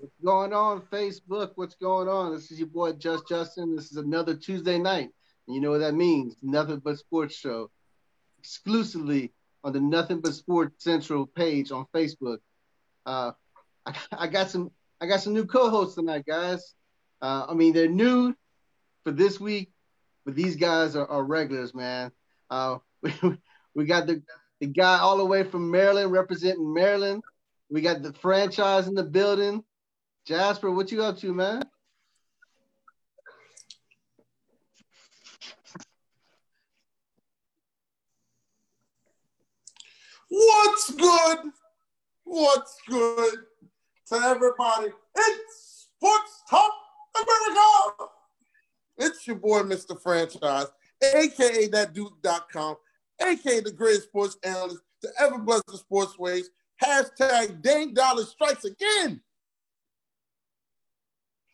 What's going on, Facebook? What's going on? This is your boy Just Justin. This is another Tuesday night. And you know what that means? Nothing but sports show. Exclusively on the Nothing But Sports Central page on Facebook. Uh, I, I got some I got some new co-hosts tonight, guys. Uh, I mean, they're new for this week, but these guys are, are regulars, man. Uh, we, we got the, the guy all the way from Maryland representing Maryland. We got the franchise in the building. Jasper, what you up to, man? What's good? What's good to everybody? It's Sports Talk America. It's your boy, Mr. Franchise, aka that aka the greatest sports analyst to ever bless the sports ways. Hashtag Dame Dollar strikes again.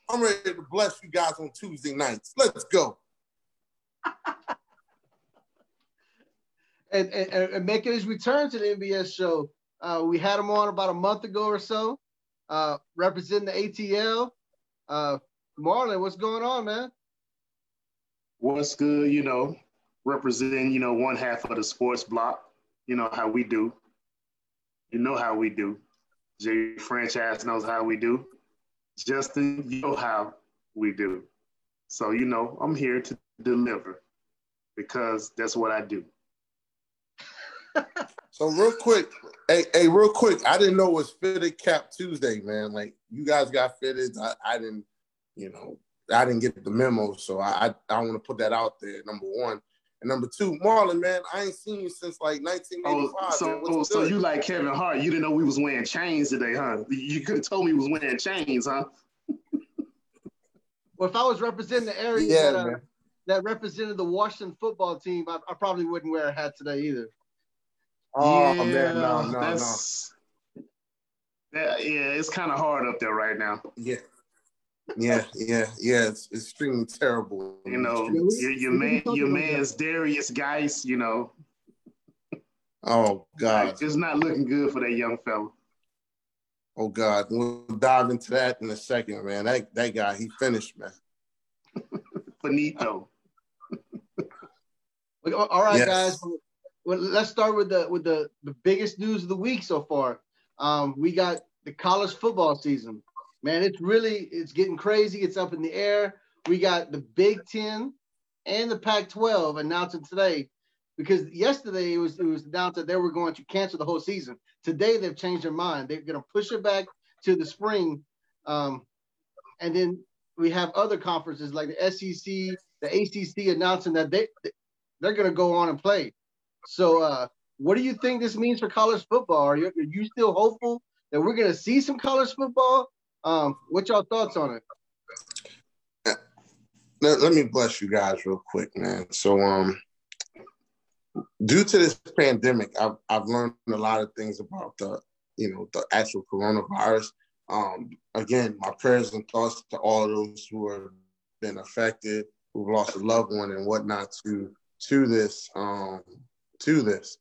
I'm ready to bless you guys on Tuesday nights. Let's go. and, and, and making his return to the NBS show. Uh, we had him on about a month ago or so, uh, representing the ATL. Uh, Marlon, what's going on, man? What's good? You know, representing you know one half of the sports block. You know how we do. You know how we do. Jay franchise knows how we do. Justin, you know how we do. So you know I'm here to deliver because that's what I do. so real quick, hey, hey, real quick, I didn't know it was fitted cap Tuesday, man. Like you guys got fitted. I, I didn't, you know, I didn't get the memo. So I I, I want to put that out there, number one. And number two, Marlon, man, I ain't seen you since like 1985. Oh, so, so you like Kevin Hart? You didn't know we was wearing chains today, huh? You could have told me we was wearing chains, huh? well, if I was representing the area yeah, that, uh, that represented the Washington football team, I, I probably wouldn't wear a hat today either. Oh yeah, man, no, no, that's, no. That, yeah, it's kind of hard up there right now. Yeah. Yeah, yeah, yeah. It's, extremely terrible. You know, your, your man, your man's Derrius Guice. You know. Oh God, it's not looking good for that young fella. Oh God, we'll dive into that in a second, man. That that guy, he finished, man. Finito. All right, yes. guys well, let's start with the with the, the biggest news of the week so far. Um, we got the college football season. Man, it's really it's getting crazy. It's up in the air. We got the Big Ten and the Pac-12 announcing today because yesterday it was it was announced that they were going to cancel the whole season. Today they've changed their mind. They're going to push it back to the spring, um, and then we have other conferences like the SEC, the ACC announcing that they they're going to go on and play. So, uh, what do you think this means for college football? Are you, are you still hopeful that we're going to see some college football? Um, what y'all thoughts on it? Let, let me bless you guys real quick, man. So, um, due to this pandemic, I've, I've learned a lot of things about the, you know, the actual coronavirus. Um, again, my prayers and thoughts to all those who have been affected, who've lost a loved one and whatnot to to this um, to this.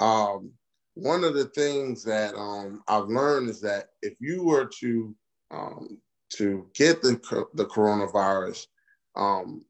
Um, one of the things that um, I've learned is that if you were to um, to get the the coronavirus, um,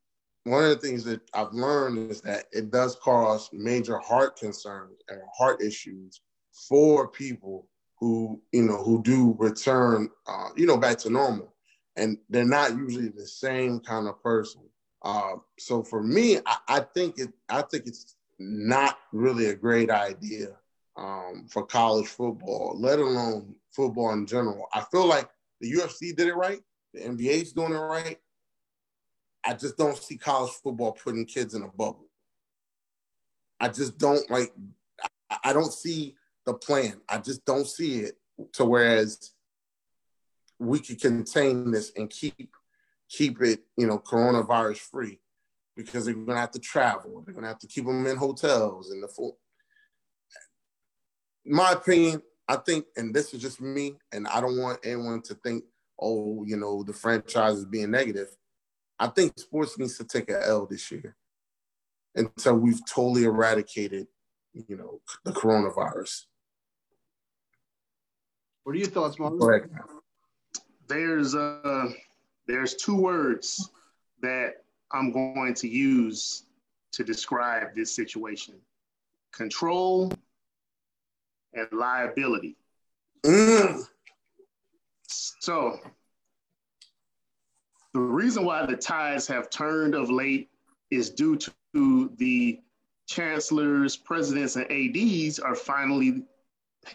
one of the things that I've learned is that it does cause major heart concerns and heart issues for people who you know who do return uh, you know back to normal, and they're not usually the same kind of person. Uh, so for me, I, I think it I think it's not really a great idea um, for college football, let alone football in general. I feel like the UFC did it right, the NBA's doing it right. I just don't see college football putting kids in a bubble. I just don't like. I don't see the plan. I just don't see it. To whereas we could contain this and keep keep it, you know, coronavirus free because they're to have to travel. They're to have to keep them in hotels and the full. My opinion, I think, and this is just me, and I don't want anyone to think, oh, you know, the franchise is being negative. I think sports needs to take a L this year until we've totally eradicated, you know, the coronavirus. What are your thoughts, Mark? there's uh there's two words that I'm going to use to describe this situation: control and liability. Mm. So the reason why the tides have turned of late is due to the chancellors, presidents, and ADs are finally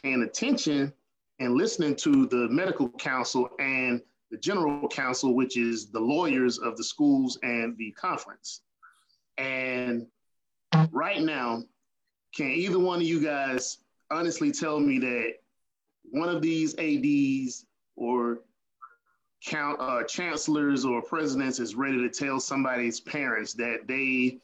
paying attention and listening to the medical council and the general council, which is the lawyers of the schools and the conference. And right now, can either one of you guys honestly tell me that one of these ADs or count uh, chancellors or presidents is ready to tell somebody's parents that they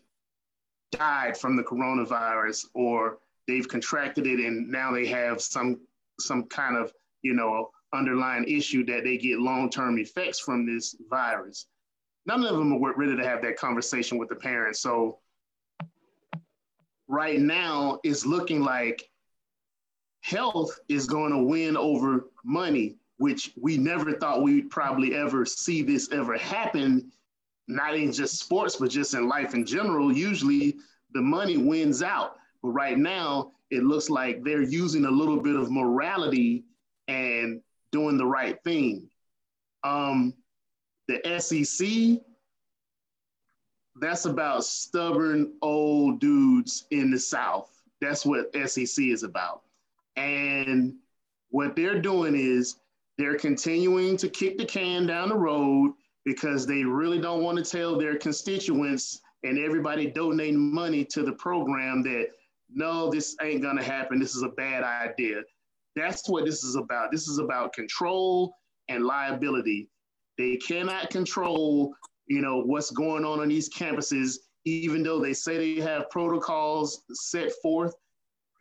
died from the coronavirus or they've contracted it and now they have some some kind of you know underlying issue that they get long-term effects from this virus. None of them are ready to have that conversation with the parents. So right now it's looking like health is going to win over money which we never thought we'd probably ever see this ever happen not in just sports but just in life in general usually the money wins out but right now it looks like they're using a little bit of morality and doing the right thing. Um, the SEC, that's about stubborn old dudes in the South. That's what SEC is about. And what they're doing is they're continuing to kick the can down the road because they really don't want to tell their constituents and everybody donating money to the program that no, this ain't gonna happen. This is a bad idea. That's what this is about. This is about control and liability. They cannot control, you know, what's going on on these campuses, even though they say they have protocols set forth.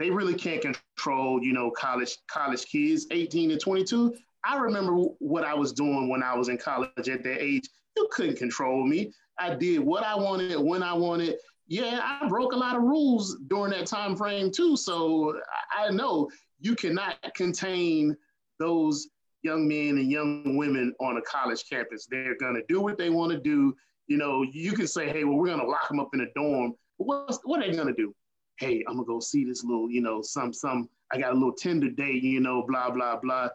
They really can't control, you know, college college kids, 18 and 22. I remember what I was doing when I was in college at that age. You couldn't control me. I did what I wanted when I wanted yeah, I broke a lot of rules during that time frame too. So I know you cannot contain those young men and young women on a college campus. They're gonna do what they want to do. You know, you can say, hey, well, we're gonna lock them up in a dorm. What's, what are they gonna do? Hey, I'm gonna go see this little, you know, some some. I got a little Tinder date, you know, blah blah blah.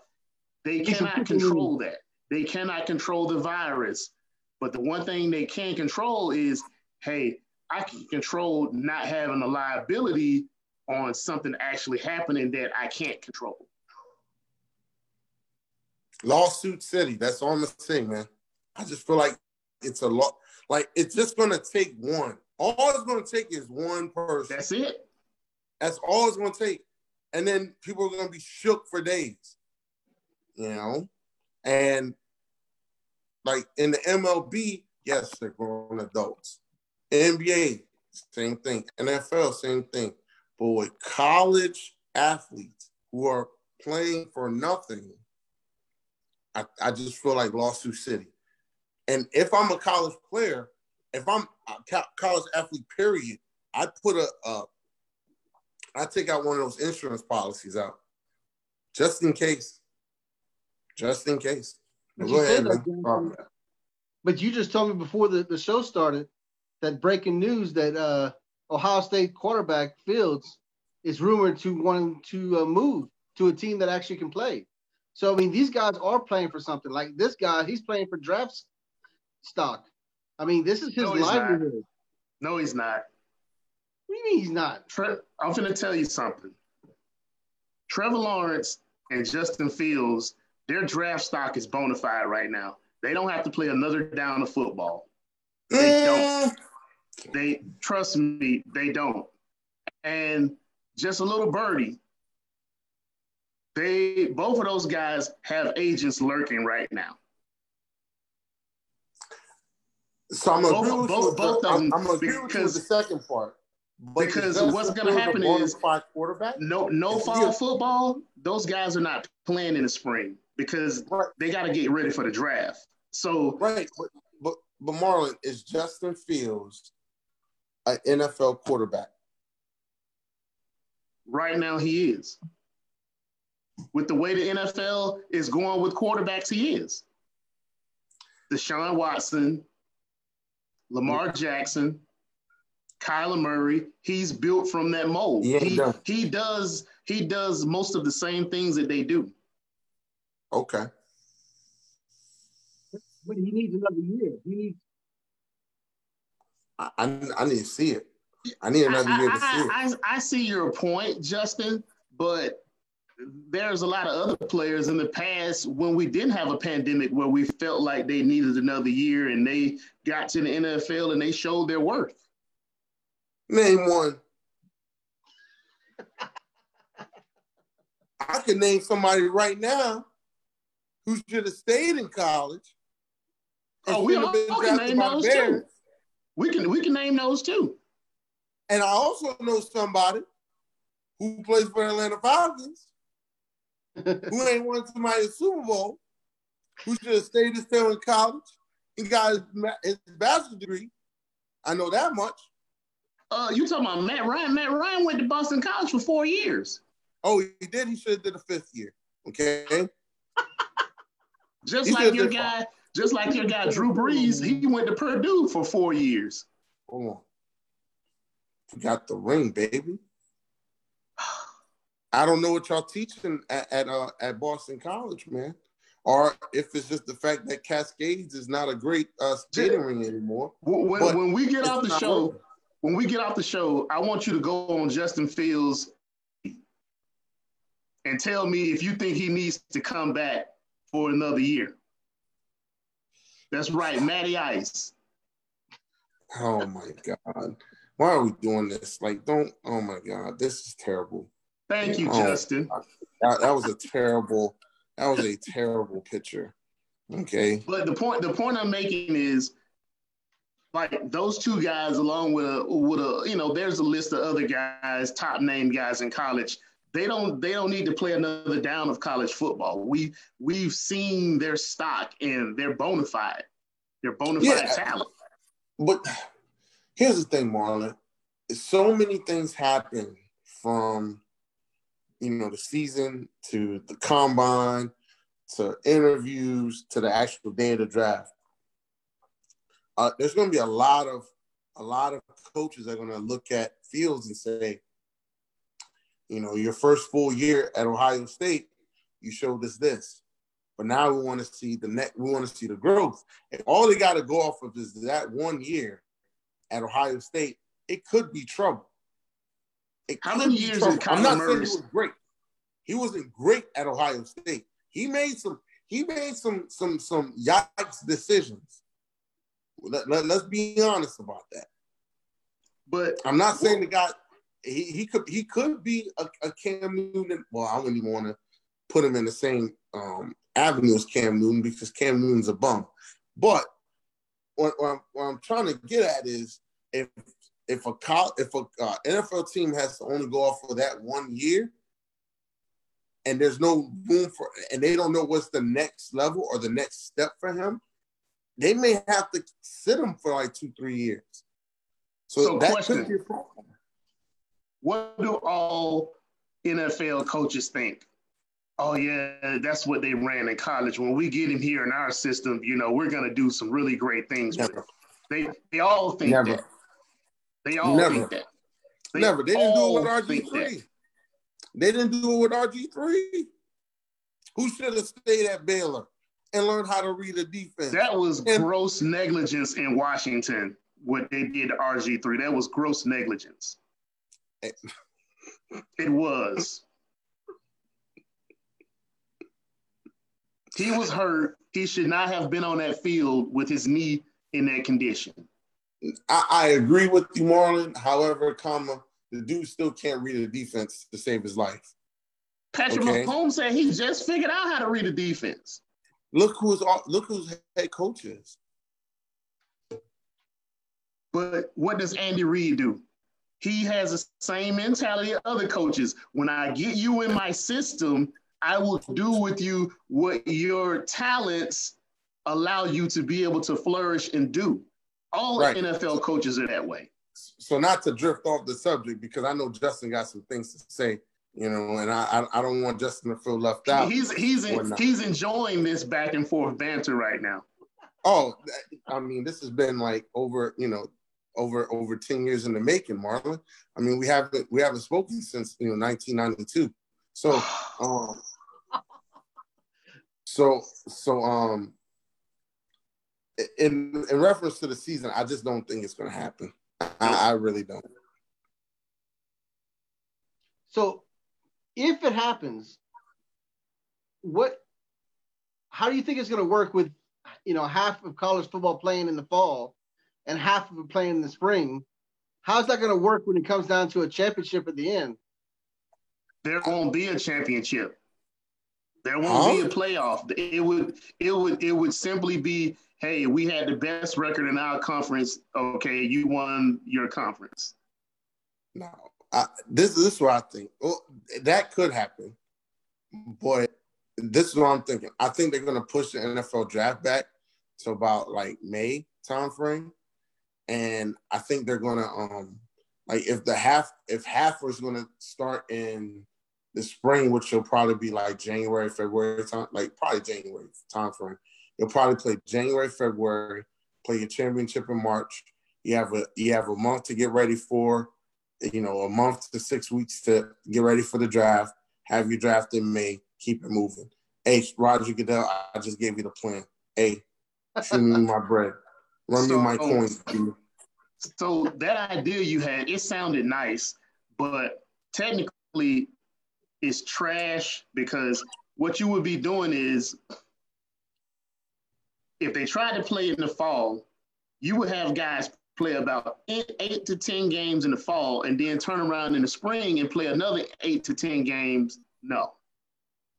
They cannot control that. They cannot control the virus. But the one thing they can control is, hey, I can control not having a liability on something actually happening that I can't control. Lawsuit City. That's all I'm gonna say, man. I just feel like it's a lot. Like it's just gonna take one. All it's gonna take is one person. That's it. That's all it's gonna take, and then people are gonna be shook for days. You know, and like in the MLB, yes, they're grown adults. NBA, same thing. NFL, same thing. But with college athletes who are playing for nothing, I, I just feel like lawsuit city. And if I'm a college player, if I'm a college athlete, period, I put a, a I take out one of those insurance policies out just in case. Just in case. Go ahead, that, but you just told me before the, the show started that breaking news that uh, Ohio State quarterback Fields is rumored to want to uh, move to a team that actually can play. So I mean, these guys are playing for something. Like this guy, he's playing for draft stock. I mean, this is his no, livelihood. Not. No, he's not. What do you mean he's not? Tre- I'm going to tell you something. Trevor Lawrence and Justin Fields, their draft stock is bona fide right now. They don't have to play another down of football. They don't. Mm. They trust me, they don't. And just a little birdie. They both of those guys have agents lurking right now. So I'm both, both, both the, of them. I'm, I'm because, with the second part. because what's going to happen is quarterback. No, no fall football. Those guys are not playing in the spring because right. they got to get ready for the draft. So right, but, but but Marlon is Justin Fields an NFL quarterback? Right now, he is. With the way the NFL is going with quarterbacks, he is. Deshaun Watson, Lamar Jackson, Kyler Murray. He's built from that mold. Yeah, he, he does. he does he does most of the same things that they do. Okay. But he needs another year. He needs. I, I, I need to see it. I need another I, year to see it. I, I, I see your point, Justin, but there's a lot of other players in the past when we didn't have a pandemic where we felt like they needed another year and they got to the NFL and they showed their worth. Name one. I can name somebody right now who should have stayed in college. Oh, we all can name those Bears. too. We can we can name those too. And I also know somebody who plays for the Atlanta Falcons who ain't won somebody a Super Bowl, who should have stayed still in college and got his, his bachelor's degree. I know that much. Uh, you talking about Matt Ryan? Matt Ryan went to Boston College for four years. Oh, he did. He should have did a fifth year. Okay. Just He like your guy, just like your guy Drew Brees, he went to Purdue for four years. Hold on. You got the ring, baby. I don't know what y'all teaching at at, uh, at Boston College, man. Or if it's just the fact that Cascades is not a great uh, skating ring anymore. When, when, But when we get off the show, working. when we get off the show, I want you to go on Justin Fields and tell me if you think he needs to come back for another year. That's right, Matty Ice. Oh my god. Why are we doing this? Like, don't. Oh my god, this is terrible. Thank you, Oh. Justin. That, that was a terrible. That was a terrible picture. Okay. But the point the point I'm making is like those two guys along with a with a you know there's a list of other guys top name guys in college they don't they don't need to play another down of college football we we've seen their stock and they're bona fide they're bona fide Yeah. talent But here's the thing, Marlon. So many things happen from you know the season to the combine to interviews to the actual day of the draft. Uh, there's going to be a lot of a lot of coaches are going to look at Fields and say, you know, your first full year at Ohio State, you showed us this, but now we want to see the net. We want to see the growth. And all they got to go off of is that one year at Ohio State. It could be trouble. How many years did I'm Kyler not saying he was great. He wasn't great at Ohio State. He made some. He made some some some yikes decisions. Let, let, us be honest about that. but I'm not saying the guy. He, he could he could be a, a Cam Newton. Well, I wouldn't even want to put him in the same um, avenue as Cam Newton because Cam Newton's a bum. But what, what, I'm, what I'm trying to get at is if if a if a uh, NFL team has to only go off for that one year, and there's no room for, and they don't know what's the next level or the next step for him, they may have to sit him for like two three years. So, So that question. could be a problem. what do all NFL coaches think? Oh yeah, that's what they ran in college. When we get him here in our system, you know, we're gonna do some really great things. They they all think Never. that. They all Never. think that. They never. They didn't do it with RG3. They didn't do it with RG three. Who should have stayed at Baylor and learned how to read a defense? That was And- gross negligence in Washington. What they did to RG three, that was gross negligence. Eh. It was. He was hurt. He should not have been on that field with his knee in that condition. I, I agree with you, Marlon. However, comma, the dude still can't read a defense to save his life. Patrick Okay. Mahomes said he just figured out how to read a defense. Look who's look who's head coach is. But what does Andy Reid do? He has the same mentality of other coaches. When I get you in my system, I will do with you what your talents allow you to be able to flourish and do. All Right. NFL coaches are that way. So not to drift off the subject because I know Justin got some things to say, you know, and I I, I don't want Justin to feel left out. He's he's not. he's enjoying this back and forth banter right now. Oh, I mean, this has been like over, you know, over over 10 years in the making, Marlon. I mean, we haven't we haven't spoken since you know 1992. So um so so um in in reference to the season, I just don't think it's gonna happen. I, I really don't. So if it happens, what how do you think it's gonna work with you know half of college football playing in the fall and half of it playing in the spring? How's that gonna work when it comes down to a championship at the end? There won't be a championship. There won't huh? be a playoff. It would it would it would simply be, hey, we had the best record in our conference. Okay, you won your conference. No, I, this, this is what I think. Well, that could happen, but this is what I'm thinking. I think they're going to push the NFL draft back to about like May timeframe, and I think they're going to um like if the half if half was going to start in the spring, which will probably be like January, February time, like probably January time frame. You'll probably play January, February, play your championship in March. You have a you have a month to get ready for, you know, a month to six weeks to get ready for the draft. Have your draft in May. Keep it moving. Hey, Roger Goodell, I just gave you the plan. Hey, shoot me my bread. Run so, me my coins. So that idea you had, it sounded nice, but technically it's trash because what you would be doing is if they tried to play in the fall, you would have guys play about eight, eight, to 10 games in the fall and then turn around in the spring and play another eight to 10 games. No.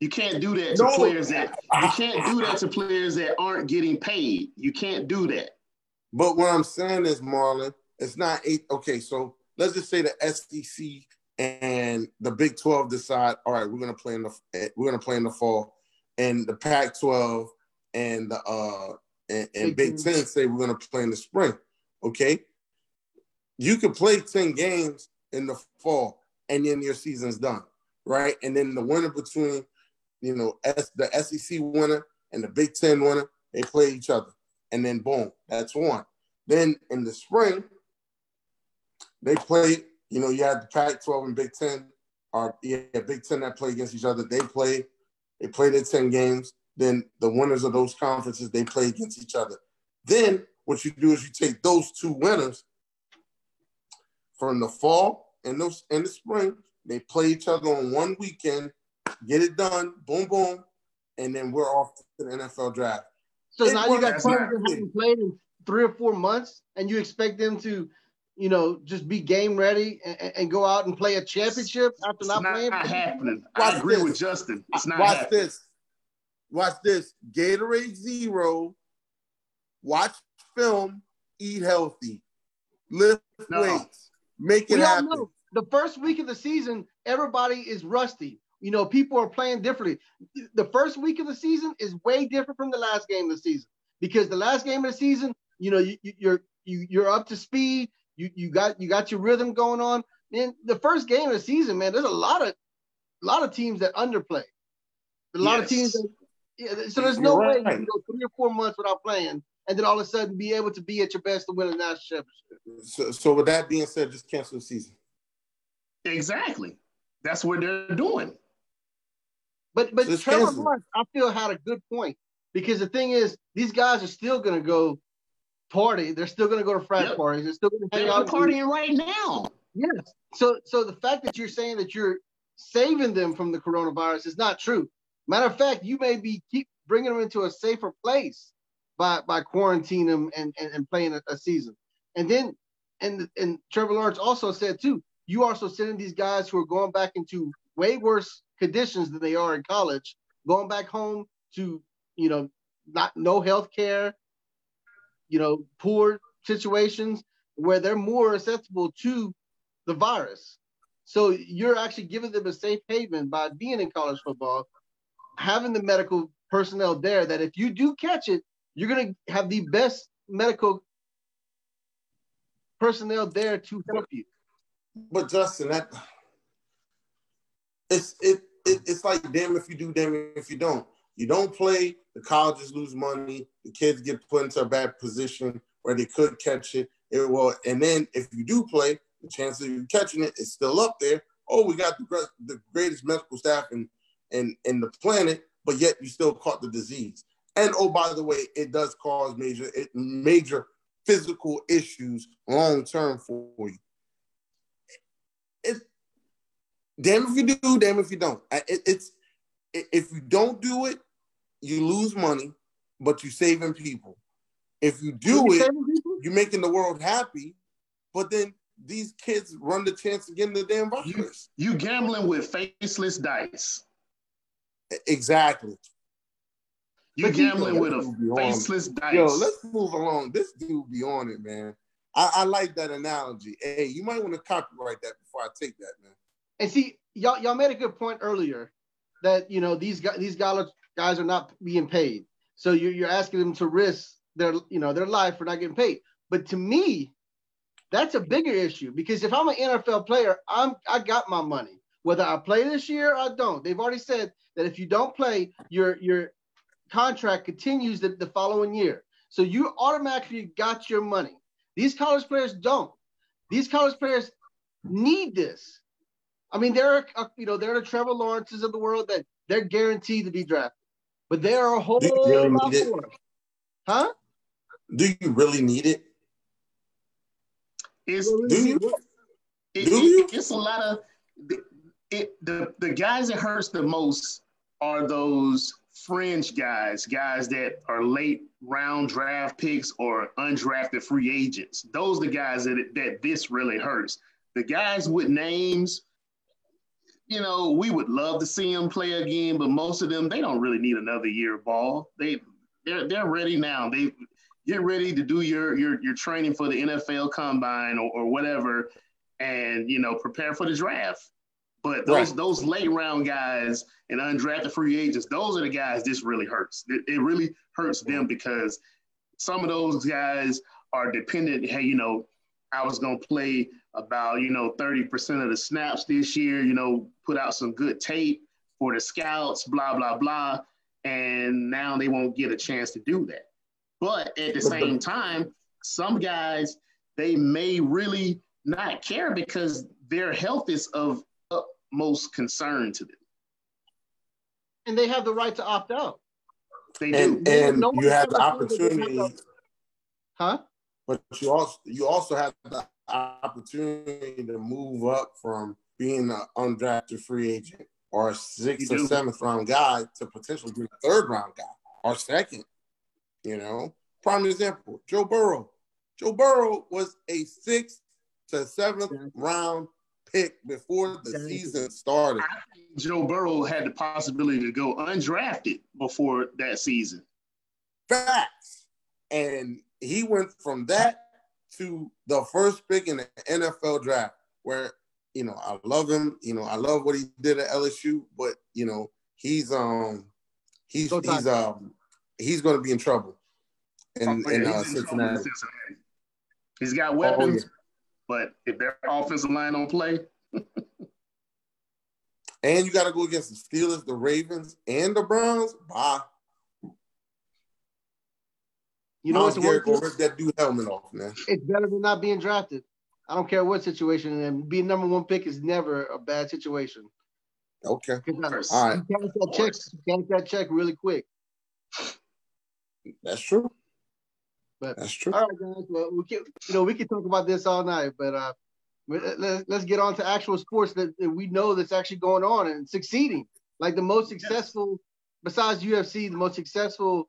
You can't do that to no. players that you can't do that to players that aren't getting paid. You can't do that. But what I'm saying is, Marlon, it's not eight. Okay, so let's just say the SEC and the Big 12 decide, all right, we're gonna play in the we're gonna play in the fall, and the Pac 12 and the uh and, and Big Ten say we're gonna play in the spring. Okay, you can play 10 games in the fall, and then your season's done, right? And then the winner between you know S, the SEC winner and the Big Ten winner, they play each other, and then boom, that's one. Then in the spring, they play you know, you have the Pac-12 and Big Ten, or yeah, Big Ten that play against each other. They play, they play their ten games. Then the winners of those conferences they play against each other. Then what you do is you take those two winners from the fall and those in the spring. They play each other on one weekend, get it done, boom, boom, and then we're off to the NFL draft. So it now you got players that haven't played in three or four months, and you expect them to you know, just be game ready and, and go out and play a championship after it's not, not playing? Not happening. Watch I agree this. with Justin. It's not Watch happening. this. Watch this. Gatorade Zero. Watch film. Eat healthy. Lift no. weights. Make it we happen. Know. The first week of the season, everybody is rusty. You know, people are playing differently. The first week of the season is way different from the last game of the season because the last game of the season, you know, you, you're you, you're up to speed. You you got you got your rhythm going on. Man, the first game of the season, man, there's a lot of a lot of teams that underplay. A lot yes. of teams that, yeah, so there's no right. way you can go three or four months without playing and then all of a sudden be able to be at your best to win a national championship. So, so with that being said, just cancel the season. Exactly. That's what they're doing. But but so Trevor Lawrence, I feel had a good point because the thing is, these guys are still going to go party. They're still going to go to frat yep. parties. They're still going to hang out. partying right now. Yes. So, so the fact that you're saying that you're saving them from the coronavirus is not true. Matter of fact, you may be keep bringing them into a safer place by by quarantining them and, and, and playing a, a, season. And then, and and Trevor Lawrence also said too, you also sending these guys who are going back into way worse conditions than they are in college, going back home to you know not no health care, you know, poor situations where they're more susceptible to the virus. So you're actually giving them a safe haven by being in college football, having the medical personnel there that if you do catch it, you're going to have the best medical personnel there to help you. But Justin, that it's it, it it's like damn if you do, damn if you don't. You don't play, the colleges lose money, the kids get put into a bad position where they could catch it. it will, and then if you do play, the chance of you catching it is still up there. Oh, we got the, the greatest medical staff in, in, in the planet, but yet you still caught the disease. And oh, by the way, it does cause major it, major physical issues long term for you. It, damn if you do, damn if you don't. It, it's if you don't do it, you lose money, but you're saving people. If you do it, you're making the world happy, but then these kids run the chance of getting the damn virus. You, you gambling with faceless dice. Exactly. You gambling with a faceless dice. Yo, let's move along. This dude be on it, man. I, I like that analogy. Hey, you might want to copyright that before I take that, man. And see, y'all, y'all made a good point earlier that you know these guys, these guys, guys are not being paid. So you're, you're asking them to risk their, you know, their life for not getting paid. But to me, that's a bigger issue because if I'm an NFL player, I'm I got my money. Whether I play this year or I don't. They've already said that if you don't play, your your contract continues the, the following year. So you automatically got your money. These college players don't. These college players need this. I mean, there are uh, you know there are the Trevor Lawrences of the world that they're guaranteed to be drafted, but there are a whole really lot more. Huh? Do you really need it? It's, do you? It, do you? It's a lot of it. The the guys that hurts the most are those fringe guys, guys that are late round draft picks or undrafted free agents. Those are the guys that that this really hurts. The guys with names, you know, we would love to see them play again, but most of them they don't really need another year of ball. They they're they're ready now. They get ready to do your your your training for the NFL combine or, or whatever, and you know prepare for the draft. But those right. those late round guys and undrafted free agents, those are the guys this really hurts. It, it really hurts them because some of those guys are dependent. Hey, you know, I was gonna play about you know 30% of the snaps this year. You know, put out some good tape for the scouts. Blah blah blah. And now they won't get a chance to do that. But at the same time, some guys they may really not care because their health is of most concern to them. And they have the right to opt out. They and, do. And no you have the opportunity. Huh? But you also you also have the opportunity to move up from being an undrafted free agent or a sixth or seventh round guy to potentially be a third round guy or second. You know, prime example, Joe Burrow. Joe Burrow was a sixth to seventh round pick before the season started. Joe Burrow had the possibility to go undrafted before that season. Facts. And he went from that to the first pick in the NFL draft, where you know I love him. You know I love what he did at LSU, but you know he's um he's he's um he's going to be in trouble in, oh, yeah, in, uh, Cincinnati. Cincinnati. He's got weapons, oh, yeah. But if their offensive line don't play, and you got to go against the Steelers, the Ravens, and the Browns, bye. You know what's the worst? Rip that dude helmet off, man. It's better than not being drafted. I don't care what situation, and being number one pick is never a bad situation. Okay. All right. You can that check, you that check really quick. That's true. But that's true. All right, guys. Well, we can, you know, we can talk about this all night, but uh, let's get on to actual sports that, that we know that's actually going on and succeeding. Like the most successful, besides UFC, the most successful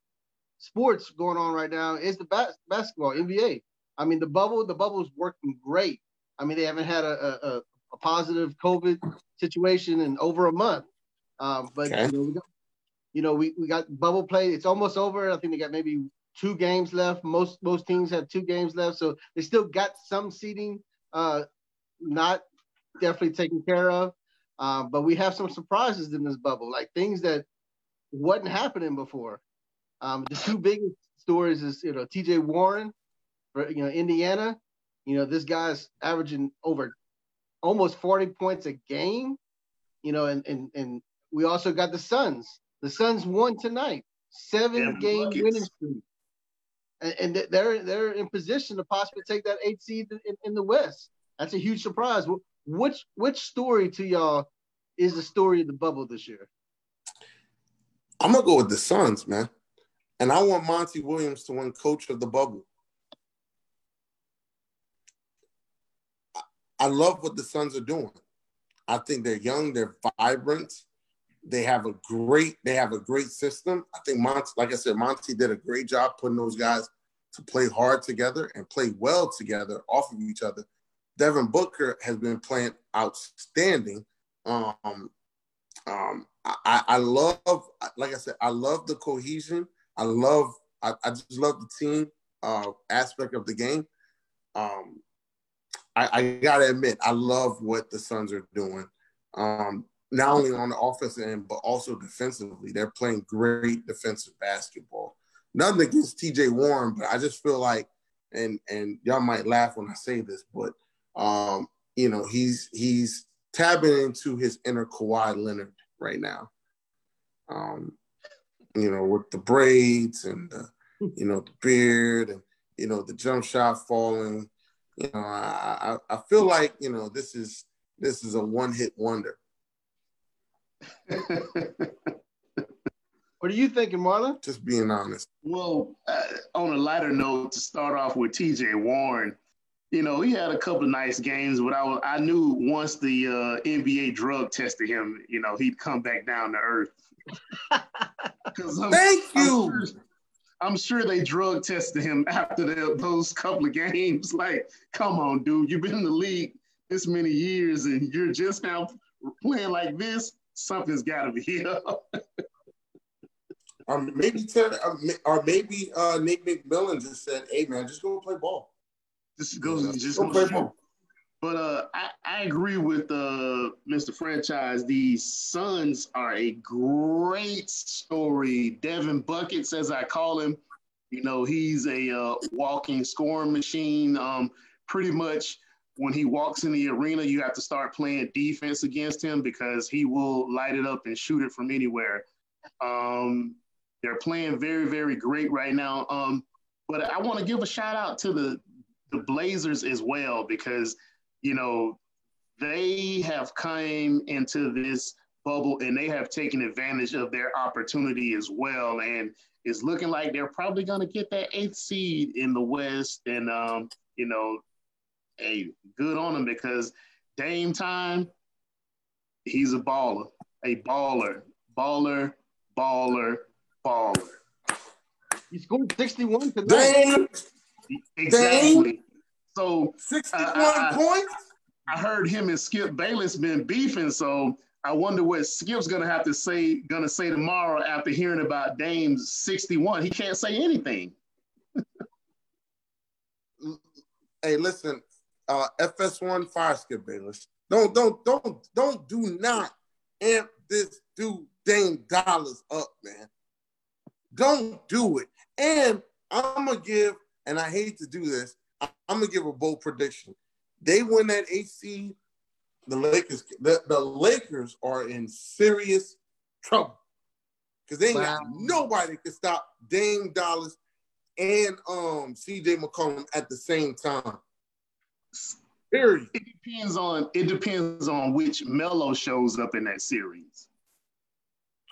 sports going on right now is the bas- basketball NBA. I mean, the bubble, the bubble is working great. I mean, they haven't had a, a, a positive COVID situation in over a month. Um, but okay. you, know, we got, you know, we, we got bubble play. It's almost over. I think they got maybe two games left. Most most teams have two games left, so they still got some seating, uh, not definitely taken care of. Uh, but we have some surprises in this bubble, like things that wasn't happening before. Um, the two biggest stories is you know T.J. Warren for you know Indiana. You know this guy's averaging over almost 40 points a game. You know, and and and we also got the Suns The Suns won tonight, seven game buckets. winning streak, and, and, they're they're in position to possibly take that eight seed in, in, the West. That's a huge surprise. Which which story to y'all is the story of the bubble this year? I'm gonna go with the Suns, man, and I want Monty Williams to win Coach of the Bubble. I love what the Suns are doing. I think they're young, they're vibrant, they have a great, they have a great system. I think Monty, like I said, Monty did a great job putting those guys to play hard together and play well together off of each other. Devin Booker has been playing outstanding. Um, um, I, I love, like I said, I love the cohesion. I love, I, I just love the team uh, aspect of the game. Um, I, I gotta admit, I love what the Suns are doing. Um, not only on the offensive end, but also defensively. They're playing great defensive basketball. Nothing against TJ Warren, but I just feel like, and and y'all might laugh when I say this, but um, you know, he's he's tapping into his inner Kawhi Leonard right now. Um, you know, with the braids and the, you know, the beard and you know, the jump shot falling you know, I, I, I feel like you know this is this is a one hit wonder. What are you thinking, Marlon? Just being honest. Well, uh, on a lighter note, to start off with T.J. Warren, you know, he had a couple of nice games, but I was, I knew once the uh, NBA drug tested him, you know, he'd come back down to earth. Thank you. I'm sure, I'm sure they drug tested him after the, those couple of games. Like, come on, dude, you've been in the league this many years and you're just now playing like this. Something's got to be up. um, maybe Ted, uh, or maybe uh, Nate McMillan just said, "Hey, man, just go play ball. Just go, just go, play ball." But uh, I, I agree with uh, Mr. Franchise. The Suns are a great story. Devin Buckets, as I call him, you know, he's a uh, walking scoring machine. Um, pretty much when he walks in the arena, you have to start playing defense against him because he will light it up and shoot it from anywhere. Um, they're playing very, very great right now. Um, but I want to give a shout out to the the Blazers as well because you know, they have come into this bubble and they have taken advantage of their opportunity as well. And it's looking like they're probably going to get that eighth seed in the West. And, um, you know, hey, good on him because Dame time, he's a baller, a baller, baller, baller, baller. He scored 61 tonight. Dame. Exactly. Dame. So 61 uh, points. I heard him and Skip Bayless been beefing, so I wonder what Skip's gonna have to say gonna say tomorrow after hearing about Dame's 61. He can't say anything. hey, listen, uh, FS1 fire Skip Bayless. Don't don't don't don't do not amp this dude Dame Dollars up, man. Don't do it. And I'm gonna give, and I hate to do this, I'm gonna give a bold prediction. They win that AC. The Lakers, the, the Lakers are in serious trouble because they ain't wow. got nobody can stop Dame Dollars and um CJ McCollum at the same time. Period. It depends on it depends on which Melo shows up in that series.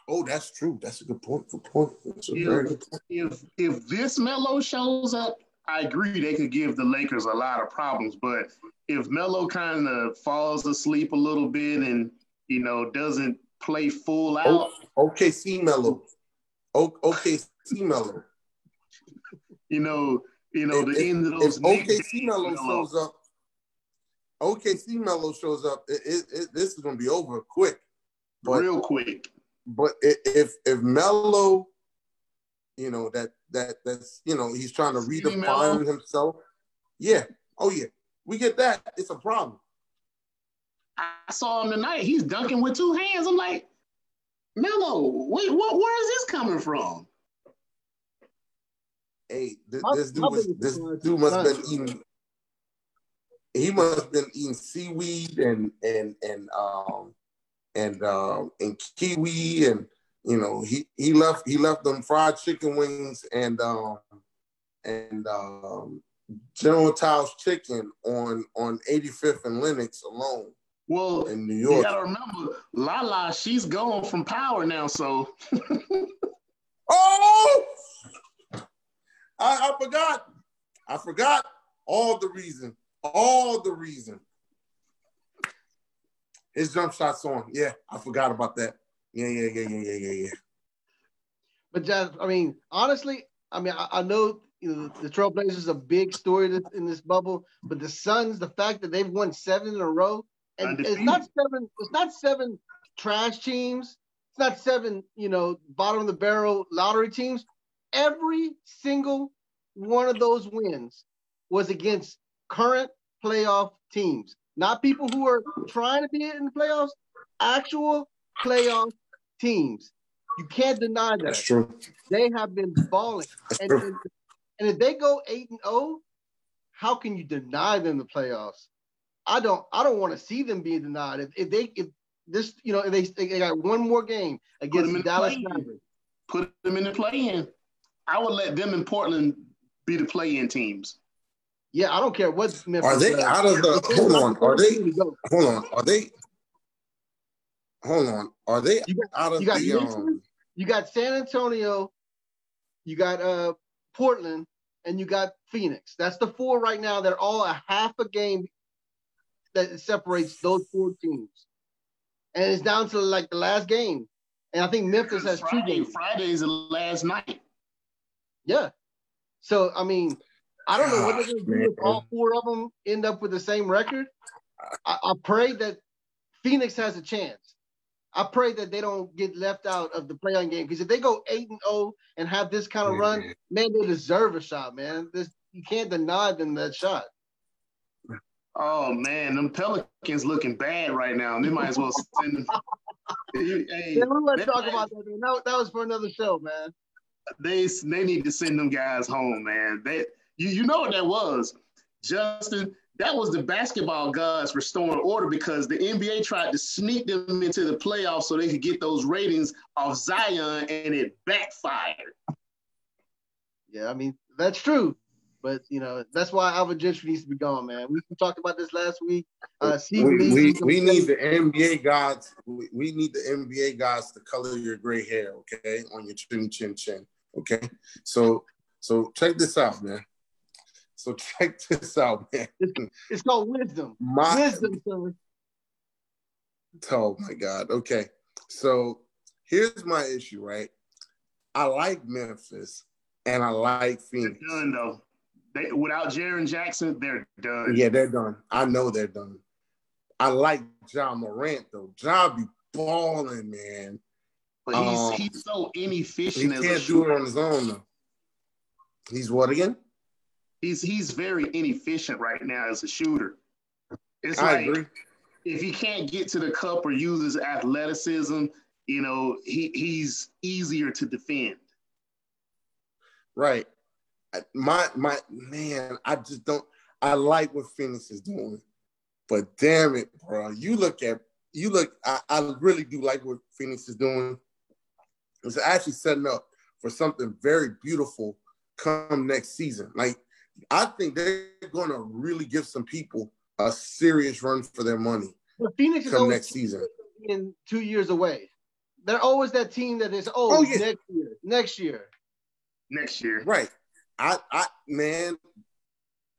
Oh, that's true. That's a good point. Good point. That's a if, very good point. If if this Melo shows up I agree they could give the Lakers a lot of problems, but if Melo kind of falls asleep a little bit and you know doesn't play full out, okay, OKC Melo, o- OKC Melo. You know, you know if, the end of those. If OKC Melo shows up, OKC Melo shows up. It, it, it, this is going to be over quick, but, real quick. But if if Melo, you know that that that's you know he's trying to redefine himself. Yeah. Oh yeah. We get that. It's a problem. I saw him tonight. He's dunking with two hands. I'm like, Melo, wait, what? Where is this coming from? Hey, this, this dude, was, this dude must have been eating. He must have been eating seaweed and and and um and um and kiwi and you know, he he left he left them fried chicken wings and um and um General Tso's chicken on on 85th and Lenox alone. Well, in New York, you gotta remember, Lala, she's gone from power now. So, oh, I, I forgot. I forgot all the reason. All the reason. His jump shot's on. Yeah, I forgot about that. Yeah, yeah, yeah, yeah, yeah, yeah, yeah. But just, I mean, honestly, I mean, I, I know you know the Trailblazers is a big story in this bubble, but the Suns, the fact that they've won seven in a row, and it's not seven, it's not seven trash teams, it's not seven, you know, bottom of the barrel lottery teams. Every single one of those wins was against current playoff teams, not people who are trying to be in the playoffs, actual playoff teams. You can't deny that. That's true. They have been balling. And, and, and, if they go 8 and 0, how can you deny them the playoffs? I don't I don't want to see them being denied. If, if they if this, you know, if they, they got one more game against the Dallas Mavericks. Put them in the play in. I would let them in Portland be the play in teams. Yeah, I don't care what Memphis Are they does. out of the hold on? Are they hold on? Are they hold on? Are they you got, out of you got the um, you got San Antonio, you got uh Portland, and you got Phoenix. That's the four right now. They're all a half a game that separates those four teams, and it's down to like the last game. And I think Memphis has Friday, two games. Friday is the last night. Yeah. So I mean, I don't know what ah, they're going to do if all four of them end up with the same record. I, I pray that Phoenix has a chance. I pray that they don't get left out of the play-on game because if they go eight and zero oh and have this kind of run, man, they deserve a shot, man. This you can't deny them that shot. Oh man, them Pelicans looking bad right now. They might as well send them. hey, yeah, let's talk about that, man. That, that was for another show, man. They they need to send them guys home, man. They you you know what that was, Justin that was the basketball gods restoring order because the NBA tried to sneak them into the playoffs so they could get those ratings off Zion, and it backfired. Yeah, I mean that's true, but you know that's why Alvin Gentry needs to be gone, man. We talked about this last week. Uh, we, we, we need the NBA gods. We, we need the NBA gods to color your gray hair, okay, on your chin chin chin, okay. So so check this out, man so check this out, man. It's, it's called wisdom. My, wisdom, sir. Oh my God. Okay. So here's my issue, right? I like Memphis and I like Phoenix. They're done though. They, without Jaren Jackson, they're done. Yeah, they're done. I know they're done. I like Ja Morant though. Ja be balling, man. But he's um, he's so inefficient. He can't do it on his own though. He's what again? He's he's very inefficient right now as a shooter. It's I like agree. if he can't get to the cup or use his athleticism, you know, he he's easier to defend. Right. My my man, I just don't I like what Phoenix is doing. But damn it, bro. You look at you look, I, I really do like what Phoenix is doing. It's actually setting up for something very beautiful come next season. Like I think they're going to really give some people a serious run for their money. But Phoenix come next season in two years away. They're always that team that is oh, oh yeah. next year, next year, next year. Right. I, I, man,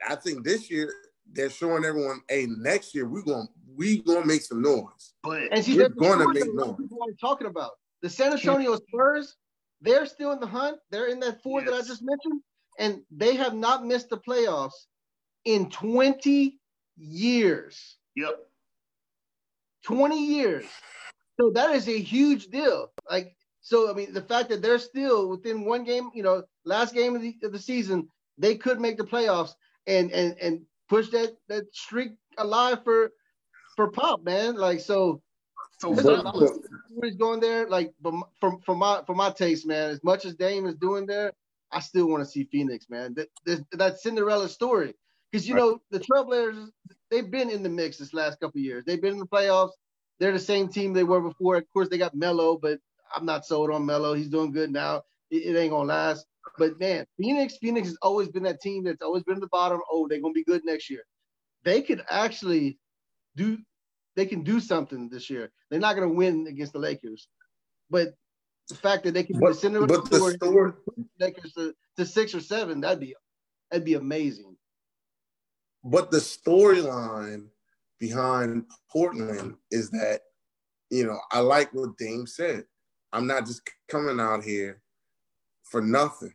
I think this year they're showing everyone, hey, next year we're gonna we gonna make some noise. But and see, we're going to make noise. People are talking about the San Antonio Spurs. They're still in the hunt. They're in that four yes. that I just mentioned and they have not missed the playoffs in 20 years. Yep. 20 years. So that is a huge deal. Like, so I mean, the fact that they're still within one game, you know, last game of the, of the season, they could make the playoffs and and and push that that streak alive for for Pop, man. Like, so. So he's going there, like, but from from my for my taste, man. As much as Dame is doing there, I still want to see Phoenix, man. That that Cinderella story, because you right. know the Trailblazers, they've been in the mix this last couple years. They've been in the playoffs. They're the same team they were before. Of course, they got Melo, but I'm not sold on Melo. He's doing good now. It, it ain't gonna last. But man, Phoenix, Phoenix has always been that team that's always been at the bottom. Oh, they're gonna be good next year. They could actually do they can do something this year. They're not gonna win against the Lakers. But the fact that they can be the center of the, the story, Lakers to, to six or seven, that'd be that'd be amazing. But the storyline behind Portland is that, you know, I like what Dame said. I'm not just coming out here for nothing.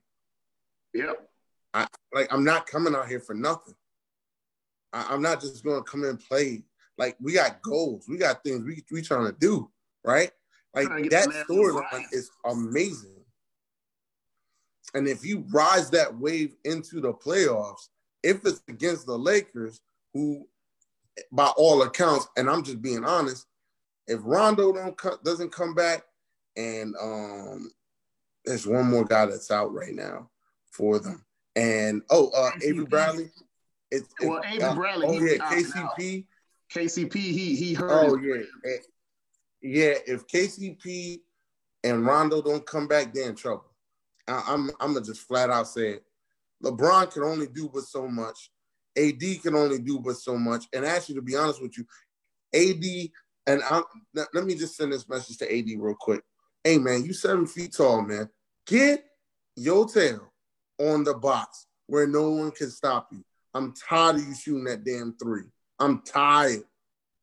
Yep. I like I'm not coming out here for nothing. I, am not just gonna come and play. Like we got goals, we got things we we trying to do, right? Like that storyline is amazing. And if you rise that wave into the playoffs, if it's against the Lakers, who by all accounts, and I'm just being honest, if Rondo don't doesn't come back, and um, there's one more guy that's out right now for them, and oh, uh, Avery Bradley. It's, well, Avery uh, Bradley. Oh yeah, KCP. KCP. He he heard. Oh yeah, yeah. If KCP and Rondo don't come back, they're in trouble. I, I'm I'm gonna just flat out say it. LeBron can only do but so much. AD can only do but so much. And actually, to be honest with you, AD and I'm, let me just send this message to AD real quick. Hey man, you seven feet tall, man. Get your tail on the box where no one can stop you. I'm tired of you shooting that damn three. I'm tired.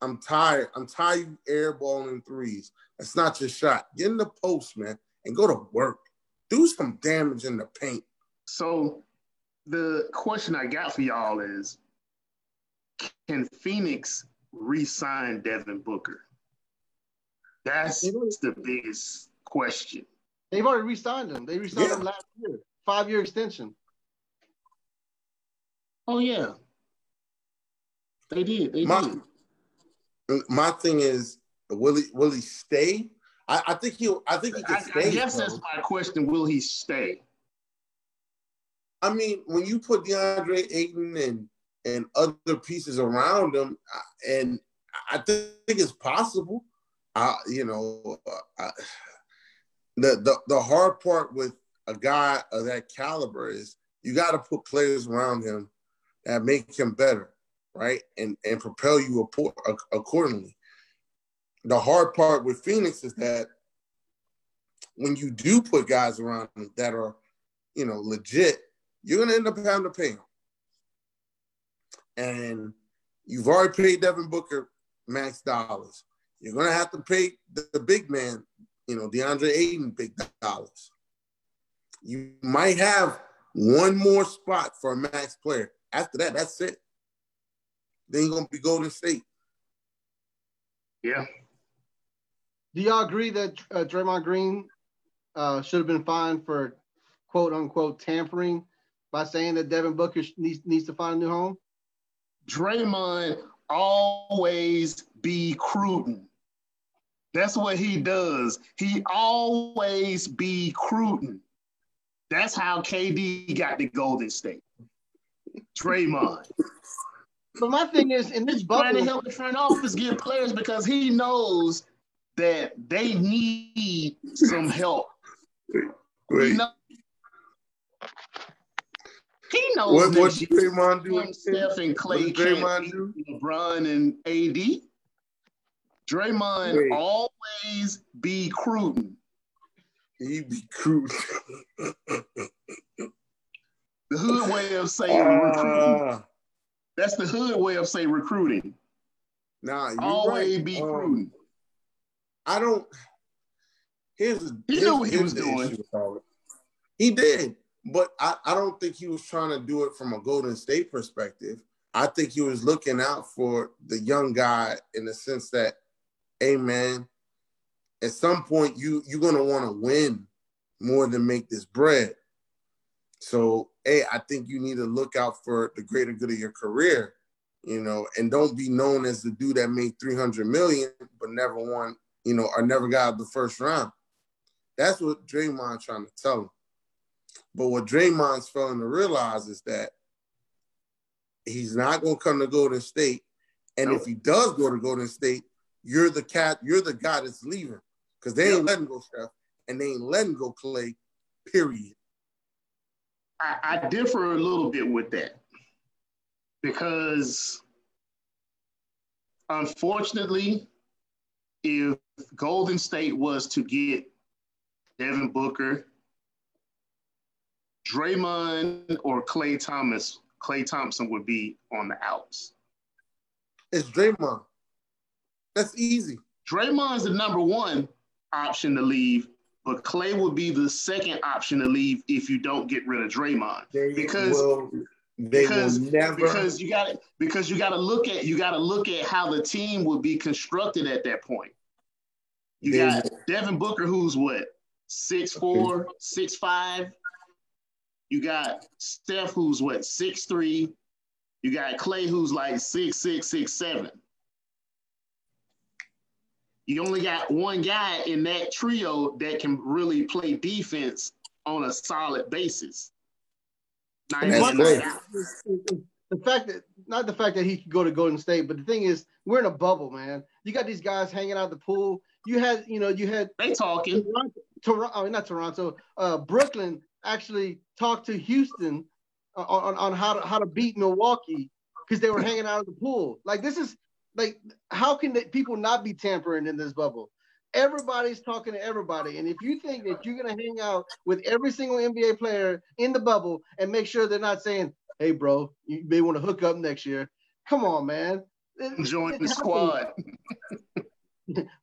I'm tired. I'm tired of airballing threes. That's not your shot. Get in the post, man, and go to work. Do some damage in the paint. So the question I got for y'all is can Phoenix re-sign Devin Booker? That's the biggest question. They've already re-signed him. They re-signed yeah. him last year, five-year extension. Oh yeah, they did. They my, did. My thing is, will he will he stay? I, I think he'll. I think he can I, stay. I guess that's my question. Will he stay? I mean, when you put DeAndre Ayton and and other pieces around him, and I think it's possible. I, you know, I, the, the the hard part with a guy of that caliber is you got to put players around him that make him better, right, and and propel you accordingly. The hard part with Phoenix is that when you do put guys around that are, you know, legit, you're gonna end up having to pay him. And you've already paid Devin Booker max dollars. You're gonna have to pay the, the big man, you know, DeAndre Ayton big dollars. You might have one more spot for a max player. After that, that's it. Then you're gonna be Golden State. Yeah. Do y'all agree that uh, Draymond Green uh, should have been fined for quote unquote tampering by saying that Devin Booker needs needs to find a new home? Draymond always be Cruden. That's what he does. He always be Cruden. That's how KD got the Golden State. Draymond. But my thing is, in this bubble, trying to help the front office get players because he knows that they need some help. Wait, wait. He knows what, what Draymond do? Steph and Klay can't do? LeBron and AD. Draymond Wait. always be Cruden. He be Cruden. the hood way of saying uh, recruiting. That's the hood way of saying recruiting. Nah, you always right. be um, I don't. Here's he knew what he was doing. He did. But I, I don't think he was trying to do it from a Golden State perspective. I think he was looking out for the young guy in the sense that, hey man, at some point you you're gonna want to win more than make this bread. So, hey, I think you need to look out for the greater good of your career, you know, and don't be known as the dude that made 300 million but never won, you know, or never got the first round. That's what Draymond trying to tell him. But what Draymond's failing to realize is that he's not going to come to Golden State. And if he does go to Golden State, you're the cat, you're the guy that's leaving because they ain't letting go, Steph. and they ain't letting go Klay. Period. I, I differ a little bit with that because unfortunately, if Golden State was to get Devin Booker, Draymond, or Klay Thomas, Klay Thompson would be on the outs. It's Draymond. That's easy. Draymond's the number one option to leave, but Klay would be the second option to leave if you don't get rid of Draymond. They because will, they because, will never because you got because you got to look at you got to look at how the team would be constructed at that point. You They got Devin Booker, who's what six four, six five. You got Steph, who's what six three. You got Klay, who's like six six six seven. You only got one guy in that trio that can really play defense on a solid basis. Now, That's great. out. the fact that not the fact that he could go to Golden State, but the thing is, we're in a bubble, man. You got these guys hanging out the pool. You had, you know, you had They talking. Toronto, Toronto oh, not Toronto, uh, Brooklyn actually talked to Houston uh, on, on how to how to beat Milwaukee because they were hanging out at the pool. Like this is like how can the, people not be tampering in this bubble? Everybody's talking to everybody, and if you think that you're gonna hang out with every single NBA player in the bubble and make sure they're not saying, "Hey, bro, you may want to hook up next year," come on, man. Join the squad.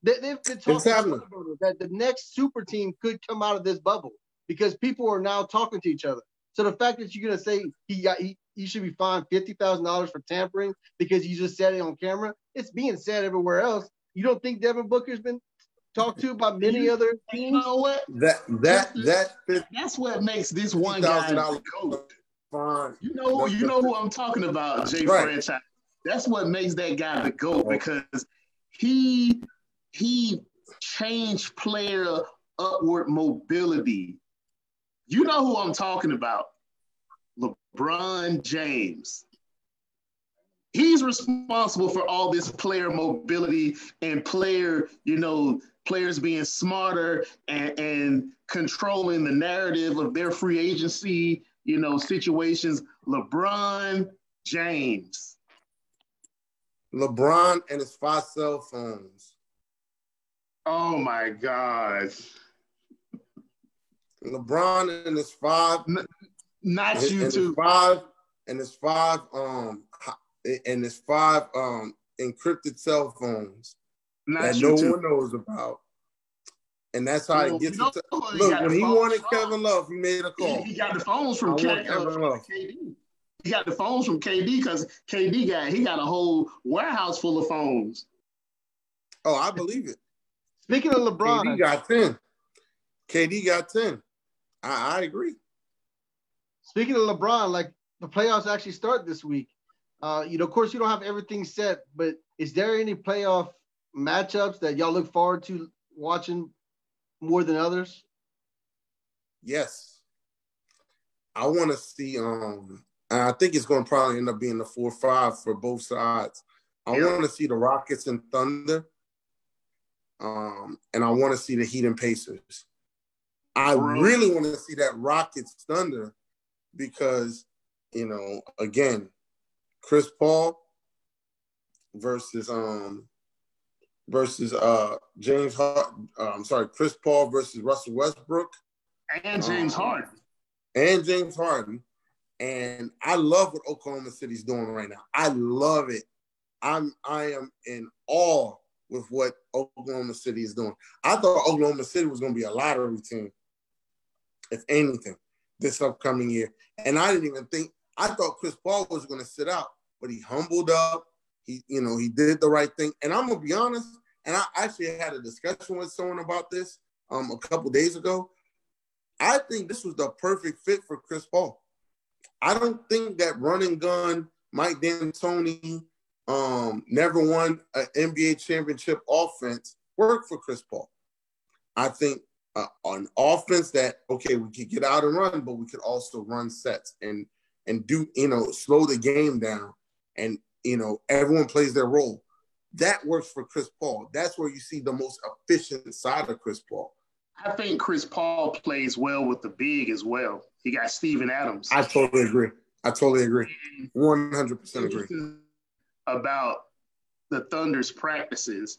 They, they've been talking about that the next super team could come out of this bubble because people are now talking to each other. So the fact that you're gonna say he got he, he should be fined fifty thousand dollars for tampering because you just said it on camera, it's being said everywhere else. You don't think Devin Booker's been talked to by many You- other You teams? know what? that that that fifty That's what makes this one guy thousand the dollars GOAT. fine. You know, you know who I'm talking about, Jay Right. Franchise. That's what makes that guy the GOAT because he he changed player upward mobility. You know who I'm talking about. LeBron James. He's responsible for all this player mobility and player, you know, players being smarter and, and controlling the narrative of their free agency, you know, situations. LeBron James. LeBron and his five cell phones. Oh my God. LeBron and his five Not and you his too. five and it's five um and it's five um encrypted cell phones Not that no too. one knows about. And that's how You know- it gets you know he look when he wanted from? Kevin Love, he made a call. he got the phones from, I K, want uh, Kevin Love. KD. He got the phones from KD because KD got he got a whole warehouse full of phones. Oh, I believe it. Speaking of LeBron, KD got 10. KD got 10. I, I agree. Speaking of LeBron, like the playoffs actually start this week. Uh, you know, of course, you don't have everything set, but is there any playoff matchups that y'all look forward to watching more than others? Yes. I want to see um I think it's going to probably end up being the 4-5 for both sides. I want to see the Rockets and Thunder. Um and I want to see the Heat and Pacers. I really want to see that Rockets Thunder because you know, again, Chris Paul versus um versus uh James Hart uh, I'm sorry, Chris Paul versus Russell Westbrook And James Um, Harden. and James Harden. And I love what Oklahoma City's doing right now. I love it. I'm I am in awe with what Oklahoma City is doing. I thought Oklahoma City was going to be a lottery team, if anything, this upcoming year. And I didn't even think I thought Chris Paul was going to sit out, but he humbled up. He, you know, he did the right thing. And I'm gonna be honest. And I actually had a discussion with someone about this um, a couple days ago. I think this was the perfect fit for Chris Paul. I don't think that running gun Mike D'Antoni um, never won an NBA championship offense worked for Chris Paul. I think uh, an offense that okay, we could get out and run, but we could also run sets and and do you know slow the game down, and you know everyone plays their role. That works for Chris Paul. That's where you see the most efficient side of Chris Paul. I think Chris Paul plays well with the big as well. He got Steven Adams. I totally agree. I totally agree. One hundred percent agree. About the Thunder's practices.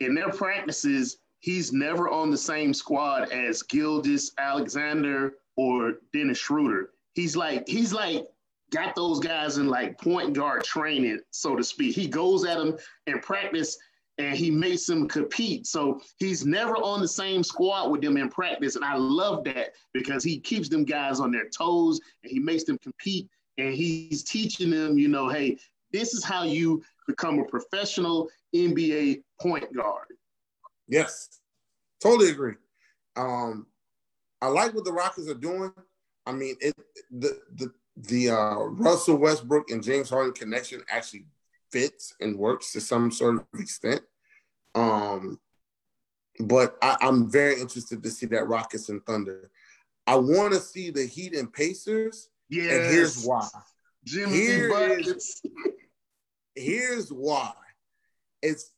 In their practices, he's never on the same squad as Gilgeous-Alexander or Dennis Schroeder. He's like he's like got those guys in like point guard training, so to speak. He goes at them in practice and he makes them compete. So he's never on the same squad with them in practice. And I love that because he keeps them guys on their toes and he makes them compete. And he's teaching them, you know, hey, this is how you become a professional NBA point guard. Yes, totally agree. Um, I like what the Rockets are doing. I mean, it the the the uh, Russell Westbrook and James Harden connection actually fits and works to some sort of extent. Um, but I, I'm very interested to see that Rockets and Thunder. I want to see the Heat and Pacers. Yeah, and here's why. Jimmy Here is, here's why. It's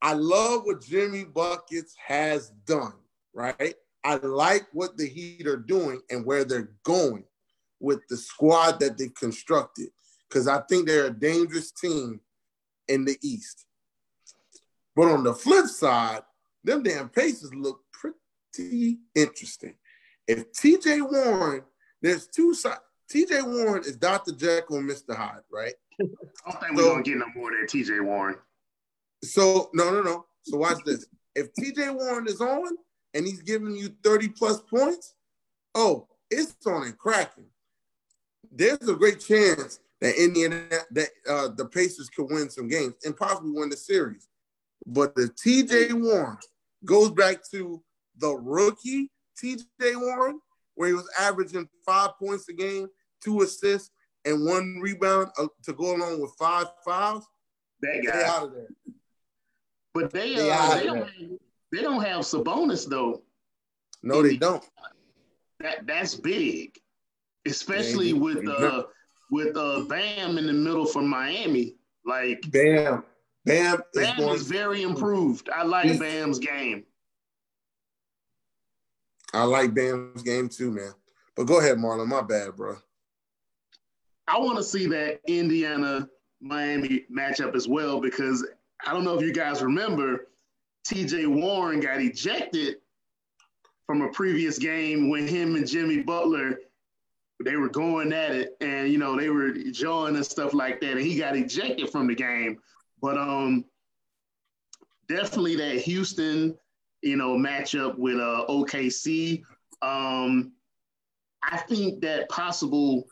I love what Jimmy Buckets has done, right? I like what the Heat are doing and where they're going with the squad that they've constructed because I think they're a dangerous team in the East. But on the flip side, them damn Pacers look pretty interesting. If TJ Warren, there's two sides. TJ Warren is Dr. Jekyll and Mr. Hyde, right? I don't think so, we're gonna get no more than TJ Warren. So no, no, no. So watch this. If TJ Warren is on and he's giving you 30 plus points, oh, it's on and cracking. There's a great chance that Indiana that uh, the Pacers could win some games and possibly win the series. But the TJ Warren goes back to the rookie TJ Warren, where he was averaging five points a game, two assists, and one rebound uh, to go along with five fouls. That guy out of there. But they, uh, they don't, have, they don't have Sabonis though. No, they don't. That that's big, especially yeah, with uh with uh Bam in the middle for Miami. Like Bam, Bam, Bam is, is very improved. I like Bam's game. I like Bam's game too, man. But go ahead, Marlon. My bad, bro. I want to see that Indiana Miami matchup as well because I don't know if you guys remember, TJ Warren got ejected from a previous game when him and Jimmy Butler they were going at it and you know they were jawing and stuff like that and he got ejected from the game. But um definitely that houston you know matchup with uh okc um i think that possible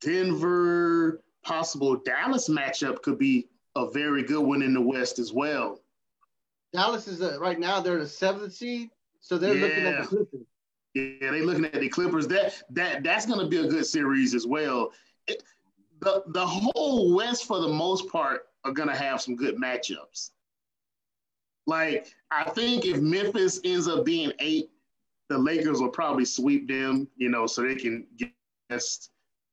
denver possible dallas matchup could be a very good one in the west as well dallas is a, right now they're the seventh seed so they're yeah. looking at the clippers yeah, they're looking at the Clippers. That that that's going to be a good series as well. It, the the whole West, for the most part, are going to have some good matchups. Like I think if Memphis ends up being eight, the Lakers will probably sweep them. You know, so they can get.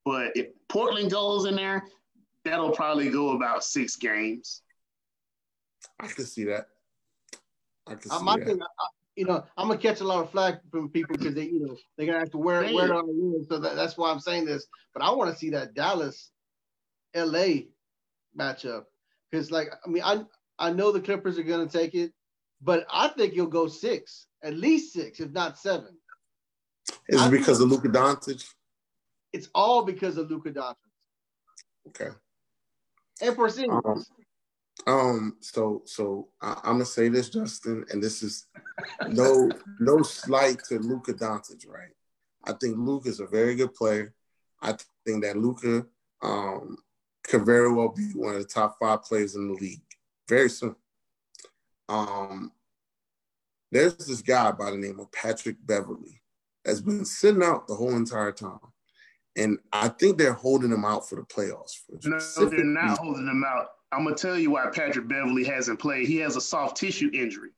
But if Portland goes in there, that'll probably go about six games. I can see that. I can uh, see my that. Thing, you know, I'm gonna catch a lot of flack from people because they, you know, they're gonna have to wear wear it on the room. So that, that's why I'm saying this. But I want to see that Dallas, LA matchup because, like, I mean, I I know the Clippers are gonna take it, but I think you'll go six, at least six, if not seven. Is it because of Luka Doncic? It's all because of Luka Doncic. Okay. And Porzingis. Um, um, so so I, am gonna say this, Justin, and this is no no slight to Luka Doncic, right? I think Luka is a very good player. I think that Luka um, could very well be one of the top five players in the league very soon. Um, there's this guy by the name of Patrick Beverley that's been sitting out the whole entire time. And I think they're holding him out for the playoffs. For no, they're not holding him out. I'm gonna tell you why Patrick Beverley hasn't played. He has a soft tissue injury.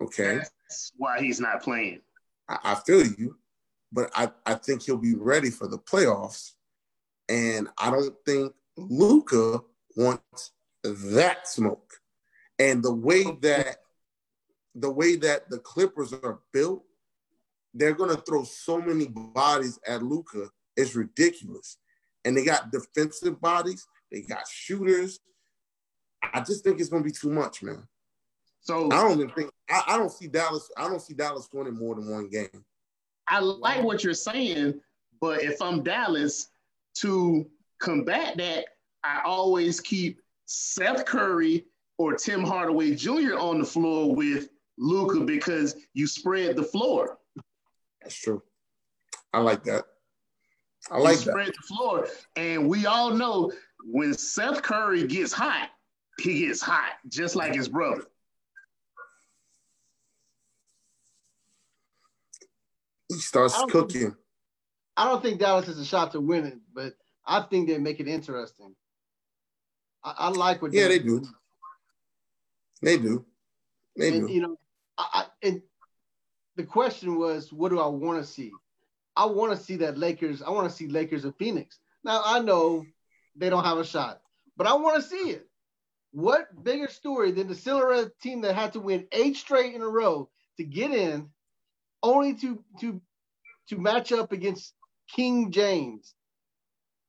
Okay. That's why he's not playing. I, I feel you, but I, I think he'll be ready for the playoffs. And I don't think Luka wants that smoke. And the way that the way that the Clippers are built, they're gonna throw so many bodies at Luka. It's ridiculous. And they got defensive bodies, they got shooters. I just think it's gonna be too much, man. So I don't even think I, I don't see Dallas. I don't see Dallas winning more than one game. I like what you're saying, but if I'm Dallas, to combat that, I always keep Seth Curry or Tim Hardaway Jr. on the floor with Luka because you spread the floor. That's true. I like that. I like you spread that. the floor, and we all know when Seth Curry gets hot, he gets hot, just like his brother. He starts I cooking. Think, I don't think Dallas has a shot to win it, but I think they make it interesting. I, I like what. Yeah, they do. do. They do. They and, do. You know, I, I, and the question was, what do I want to see? I want to see that Lakers. I want to see Lakers of Phoenix. Now I know they don't have a shot, but I want to see it. What bigger story than the Cinderella team that had to win eight straight in a row to get in, only to to to match up against King James?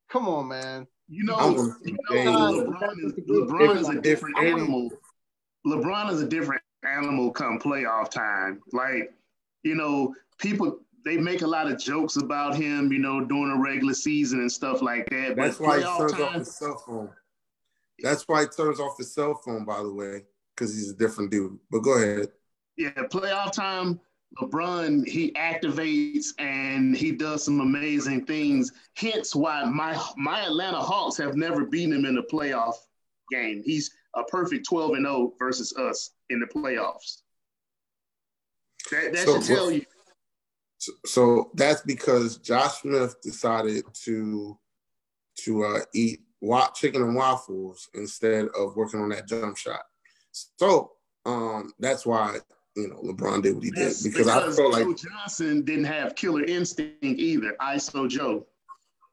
Come on, man. You know, you know LeBron, is, LeBron is a different animal. LeBron is a different animal come playoff time. Like, you know, people they make a lot of jokes about him, you know, during the regular season and stuff like that. That's why he turns time, off his cell phone. That's why he turns off his cell phone, by the way, because he's a different dude. But go ahead. Yeah, playoff time, LeBron he activates and he does some amazing things. Hence why my my Atlanta Hawks have never beaten him in a playoff game. He's a perfect 12 and 0 versus us in the playoffs. That, that so, should tell you. So, so, that's because Josh Smith decided to to uh, eat chicken and waffles instead of working on that jump shot. So um, that's why you know LeBron did what he did because, because I felt Joe like Johnson didn't have killer instinct either. ISO Joe.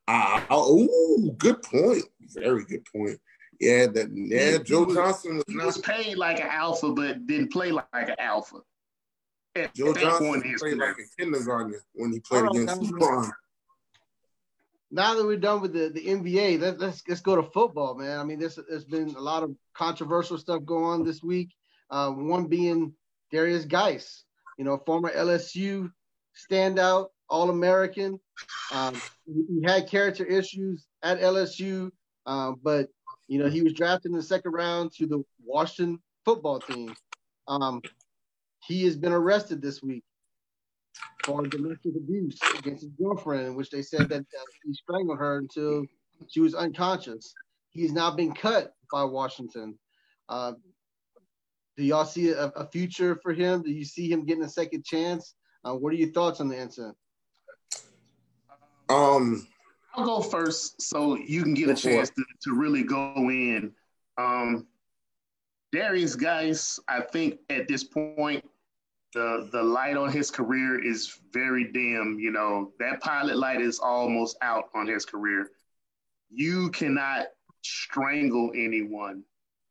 Ah, oh, good point. Very good point. Yeah, that yeah, Joe was, Johnson was, was paid like an alpha, but didn't play like an alpha. At, Joe at Johnson played like a kindergartner when he played against LeBron. Now that we're done with the, the NBA, let, let's let's go to football, man. I mean, there's there's been a lot of controversial stuff going on this week. Uh, one being Derrius Guice, you know, former LSU standout, All American. Um, he had character issues at LSU, uh, but you know he was drafted in the second round to the Washington football team. Um, he has been arrested this week for domestic abuse against his girlfriend, in which they said that uh, he strangled her until she was unconscious. He has now been cut by Washington. Uh, do y'all see a, a, future for him? Do you see him getting a second chance? Uh, what are your thoughts on the incident? Um, I'll go first so you can get a chance to, to really go in. Um, Derrius Guice, I think at this point, the the light on his career is very dim. You know, that pilot light is almost out on his career. You cannot strangle anyone,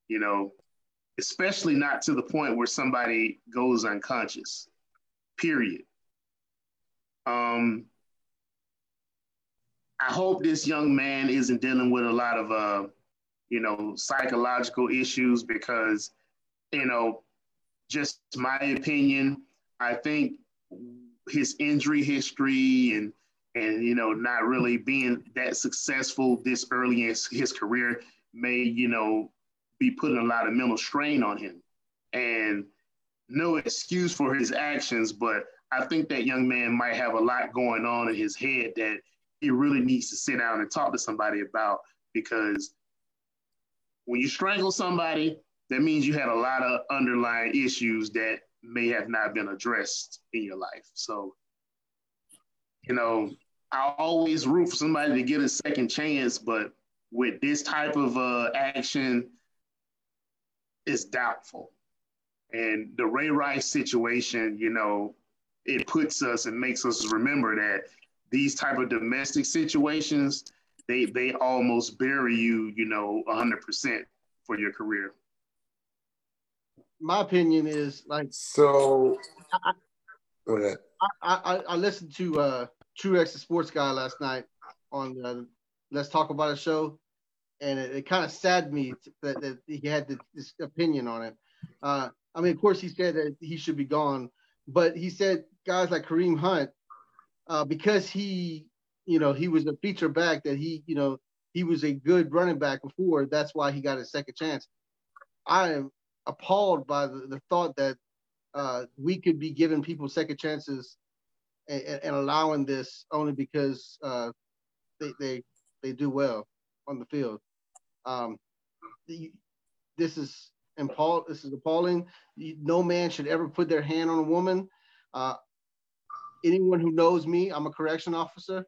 you know, especially not to the point where somebody goes unconscious. Period. Um, I hope this young man isn't dealing with a lot of, uh, you know, psychological issues because, you know, just my opinion, I think his injury history and and you know not really being that successful this early in his, career may you know be putting a lot of mental strain on him. And no excuse for his actions, but I think that young man might have a lot going on in his head that he really needs to sit down and talk to somebody about because when you strangle somebody, that means you had a lot of underlying issues that may have not been addressed in your life. So, you know, I always root for somebody to get a second chance, but with this type of uh, action, is doubtful. And the Ray Rice situation, you know, it puts us and makes us remember that these type of domestic situations, they they almost bury you, you know, 100% for your career. My opinion is like so. I. I, I, I listened to uh, Truex, the sports guy, last night on uh, Let's Talk About a show, and it, it kind of saddened me that, that he had this opinion on it. Uh, I mean, of course, he said that he should be gone, but he said guys like Kareem Hunt, uh, because he, you know, he was a feature back that he, you know, he was a good running back before. That's why he got a second chance. I am appalled by the, the thought that uh, we could be giving people second chances and, and allowing this only because uh, they, they they do well on the field. Um, the, this is appall- This is appalling. No man should ever put their hand on a woman. Uh, anyone who knows me, I'm a correction officer.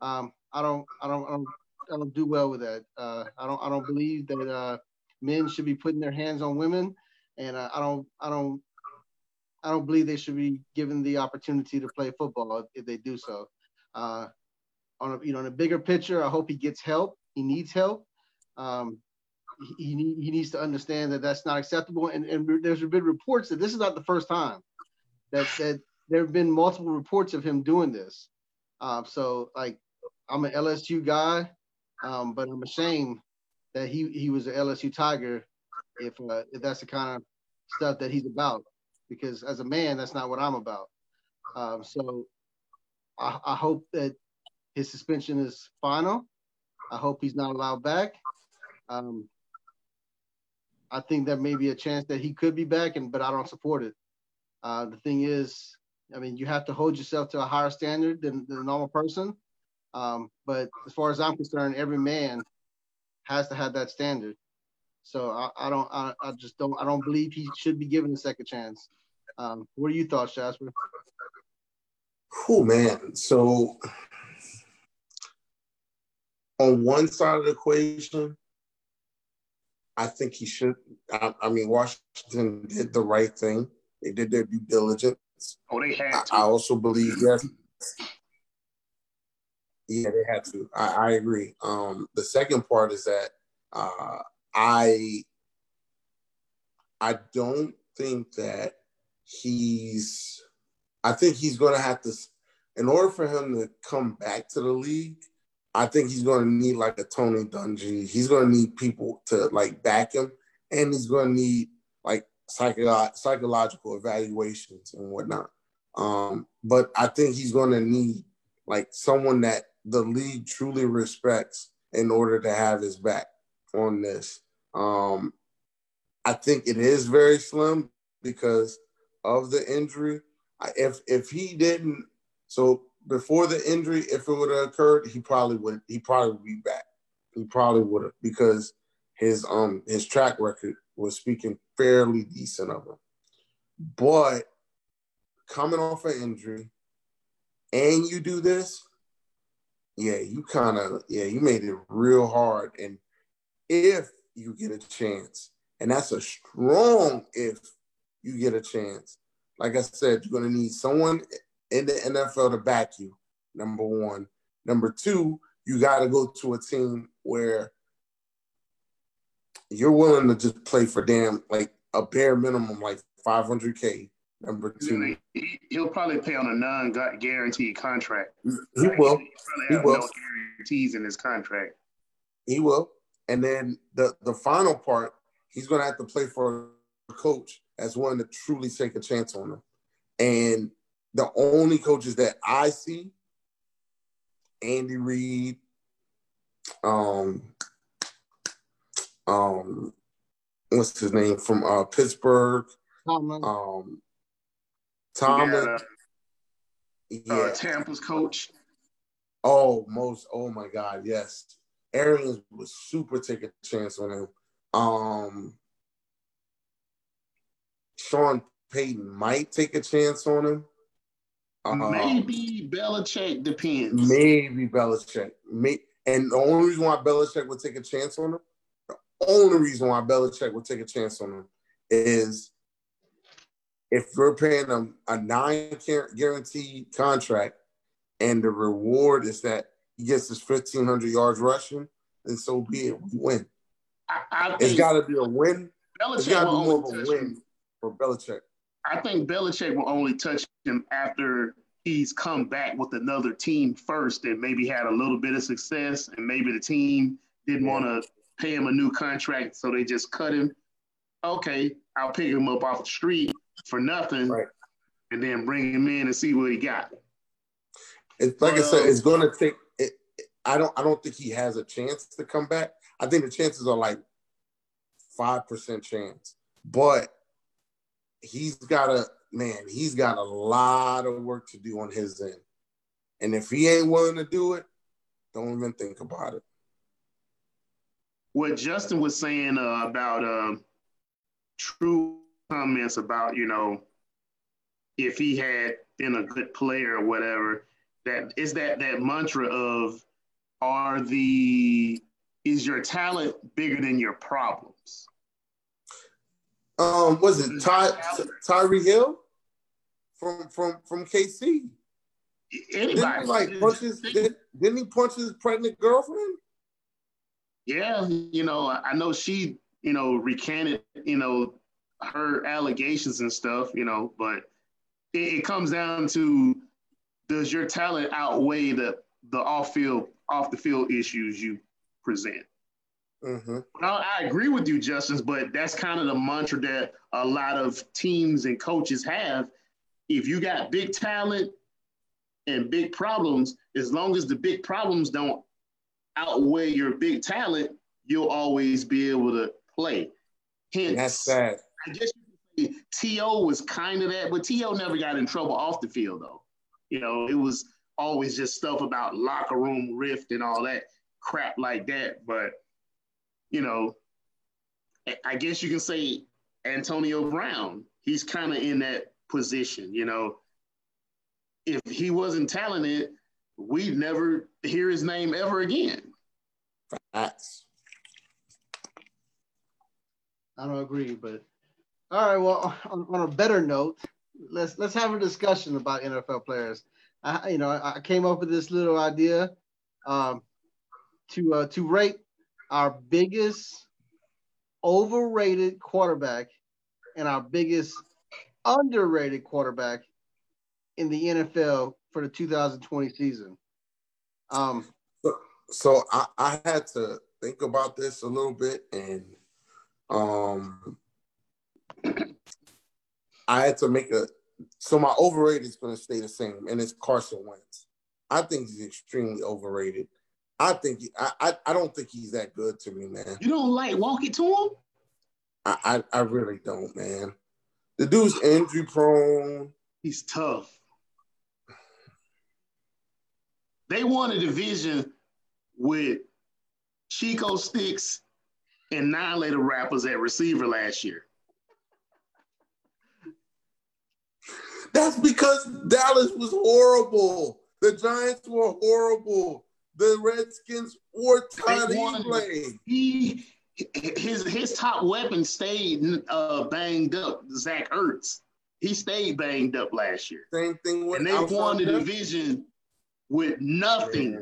Um, I don't, I don't, I don't, I don't do well with that. Uh, I don't, I don't believe that uh, men should be putting their hands on women, and uh, I don't, I don't, I don't believe they should be given the opportunity to play football if they do so. Uh, on a, you know, in a bigger picture, I hope he gets help. He needs help. Um, he, he, needs to understand that that's not acceptable. And, and there's been reports that this is not the first time that that there have been multiple reports of him doing this. Uh, so like, I'm an LSU guy, um, but I'm ashamed that he he was an LSU Tiger if uh, if that's the kind of stuff that he's about because as a man, that's not what I'm about. Um, so I, I, hope that his suspension is final. I hope he's not allowed back. Um, I think there may be a chance that he could be back, and but I don't support it. Uh, the thing is, I mean, you have to hold yourself to a higher standard than, than a normal person. Um, but as far as I'm concerned, every man has to have that standard. So I, I don't, I, I, just don't, I don't believe he should be given a second chance. Um, what are your thoughts, Jasper? Oh man, so on one side of the equation, I think he should. I, I, mean, Washington did the right thing. They did their due diligence. Oh, they had to. I, I also believe yes. Yeah, they had to. I, I agree. Um, the second part is that uh, I I don't think that he's I think he's going to have to in order for him to come back to the league, I think he's going to need like a Tony Dungy. He's going to need people to like back him, and he's going to need like psycho- psychological evaluations and whatnot. Um, but I think he's going to need like someone that the league truly respects in order to have his back on this. Um, I think it is very slim because of the injury. If if he didn't, so before the injury, if it would have occurred, he probably would. He probably would be back. He probably would have because his um his track record was speaking fairly decent of him. But coming off an injury, and you do this, yeah, you kind of yeah, you made it real hard. And if you get a chance, and that's a strong if you get a chance. Like I said, you're gonna need someone in the NFL to back you. Number one. Number two, you got to go to a team where you're willing to just play for damn like a bare minimum like 500k Number two, he, will probably pay on a non-guaranteed contract. He will. He, he will. No guarantees in his contract. He will. And then the the final part, he's going to have to play for a coach as one to truly take a chance on him. And the only coaches that I see, Andy Reid, um, um, what's his name from uh, Pittsburgh, um, Tomlin. Uh, yeah. Uh, Tampa's coach. Oh, most. Oh my God, yes. Arians was super take a chance on him. Um, Sean Payton might take a chance on him. Uh, maybe Belichick depends. Maybe Belichick. May, and the only reason why Belichick would take a chance on him, the only reason why Belichick would take a chance on him is if we're paying him a nine guaranteed contract and the reward is that he gets his 1,500 yards rushing, then so be it. We win. I, I it's got to be a win. Belichick it's got to be more of a win or Belichick? I think Belichick will only touch him after he's come back with another team first and maybe had a little bit of success, and maybe the team didn't yeah. want to pay him a new contract, so they just cut him. Okay, I'll pick him up off the street for nothing, right. and then bring him in and see what he got. It's like I said, it's going to take. It, I don't. I don't think he has a chance to come back. I think the chances are like five percent chance, but he's got a man. He's got a lot of work to do on his end, and if he ain't willing to do it, don't even think about it. What Justin was saying uh, about uh, true comments about you know if he had been a good player or whatever that is that that mantra of are the is your talent bigger than your problems? Um, was it Ty Tyreek Hill from from from KC? Anybody didn't he like punches? Did, didn't he punch his pregnant girlfriend? Yeah, you know, I know she, you know, recanted, you know, her allegations and stuff, you know, but it, it comes down to does your talent outweigh the the off field off the field issues you present? Mm-hmm. I, I agree with you, Justice, but that's kind of the mantra that a lot of teams and coaches have. If you got big talent and big problems, as long as the big problems don't outweigh your big talent, you'll always be able to play. Hence, that's sad. I guess you could say T.O. was kind of that, but T.O. never got in trouble off the field, though. You know, it was always just stuff about locker room rift and all that crap like that. But, you know, I guess you can say Antonio Brown, he's kind of in that position, you know. If he wasn't talented, we'd never hear his name ever again. Facts. I don't agree, but all right. Well, on, on, a better note, let's let's have a discussion about NFL players. I, you know, I, came up with this little idea um, to uh, to rate our biggest overrated quarterback and our biggest underrated quarterback in the NFL for the 2020 season. Um, so, so I, I had to think about this a little bit, and um, I had to make a. So my overrated is going to stay the same, and it's Carson Wentz. I think he's extremely overrated. I think he, I, I, I don't think he's that good to me, man. You don't like walk it to him? I, I, I really don't, man. The dude's injury prone. He's tough. They won a division with Chico Sticks and nine later rappers at receiver last year. That's because Dallas was horrible. The Giants were horrible. The Redskins were tired of He his his top weapon stayed uh, banged up. Zach Ertz. He stayed banged up last year. Same thing with and they won the division with nothing.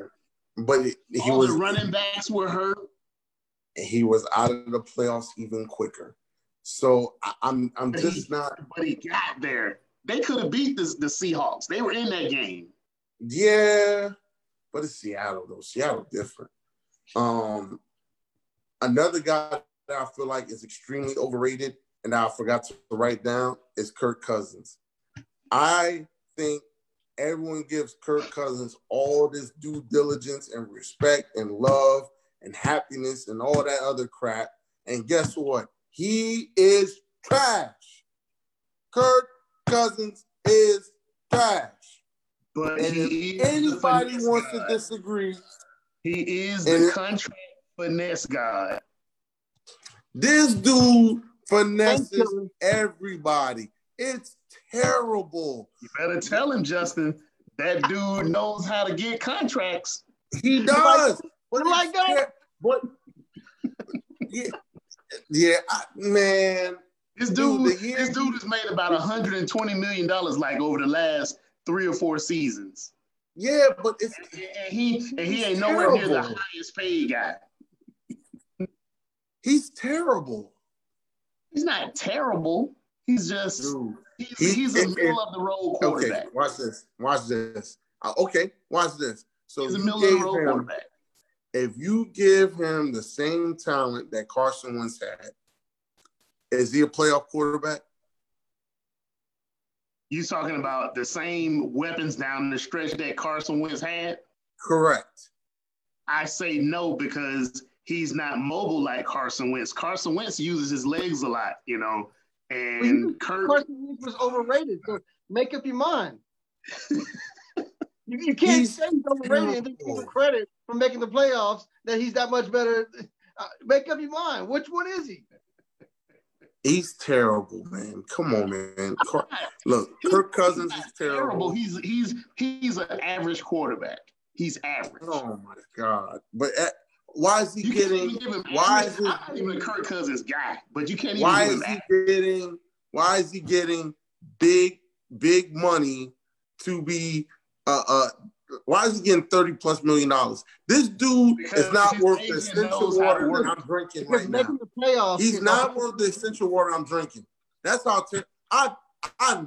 But he All was the running backs were hurt. He was out of the playoffs even quicker. So I, am I'm, I'm just not. But he got there. They could have beat the, the Seahawks. They were in that game. Yeah, but it's Seattle though. Seattle different. Um, another guy that I feel like is extremely overrated, and I forgot to write down is Kirk Cousins. I think everyone gives Kirk Cousins all this due diligence and respect and love and happiness and all that other crap. And guess what? He is trash. Kirk Cousins is trash. But and if anybody wants to disagree, he is the contract finesse guy. This dude finesses everybody. It's terrible. You better tell him, Justin. That dude knows how to get contracts. He does. What like that? But yeah, yeah, I, man. This dude, dude this dude has made about 120 million dollars like over the last three or four seasons. Yeah, but it's and he and he ain't terrible. nowhere near the highest paid guy. He's terrible. He's not terrible. He's just Dude, he's, he, he's a middle of the road quarterback. Okay, watch this. Watch this. Uh, okay, watch this. So he's a middle of the road him, quarterback. If you give him the same talent that Carson once had, is he a playoff quarterback? You talking about the same weapons down the stretch that Carson Wentz had? Correct. I say no because he's not mobile like Carson Wentz. Carson Wentz uses his legs a lot, you know. And well, Kirk Carson Wentz was overrated. So make up your mind. you, you, can't he's say he's overrated and then give him credit for making the playoffs that he's that much better. Uh, make up your mind. Which one is he? He's terrible, man. Come on, man. Look, Kirk Cousins is terrible. terrible. He's he's he's an average quarterback. He's average. Oh my god! But at, uh, why is he you getting? Why is he? I'm not even Kirk Cousins guy, but you can't. Even why is he getting? Why is he getting big big money to be uh uh? Why is he getting thirty plus million dollars? This dude because is not worth the essential water I'm drinking because right now. Playoffs, He's not worth the essential water I'm drinking. That's how ter- I I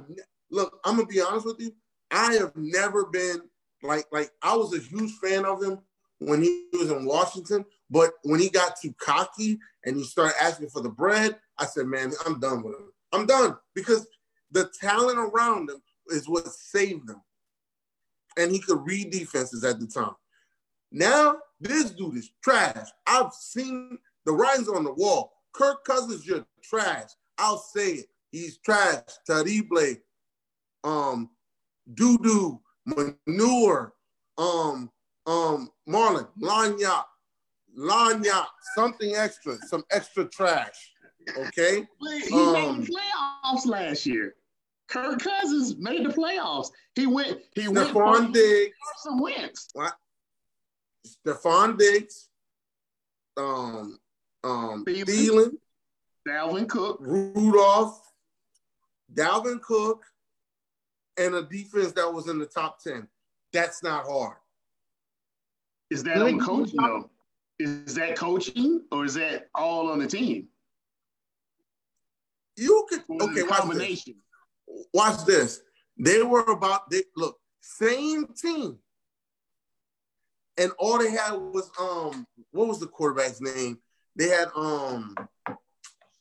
look. I'm gonna be honest with you. I have never been like like I was a huge fan of him when he was in Washington, but when he got too cocky and he started asking for the bread, I said, "Man, I'm done with him. I'm done because the talent around him is what saved him, and he could read defenses at the time. Now this dude is trash. I've seen the writings on the wall. Kirk Cousins, you're trash. I'll say it. He's trash. Terrible. Um, doo doo manure, um, um, Marlon, lanya, lanya, something extra, some extra trash. Okay. He um, made the playoffs last year. Kirk Cousins made the playoffs. He went. He Stefon went. Diggs. Carson Wentz. What? Stefon Diggs. Um. Um. Thielen. Dalvin Cook. Rudolph. Dalvin Cook and a defense that was in the top 10. That's not hard. Is that on coaching though? Is that coaching or is that all on the team? You could okay, watch this. Watch this. They were about they look, same team. And all they had was um what was the quarterback's name? They had um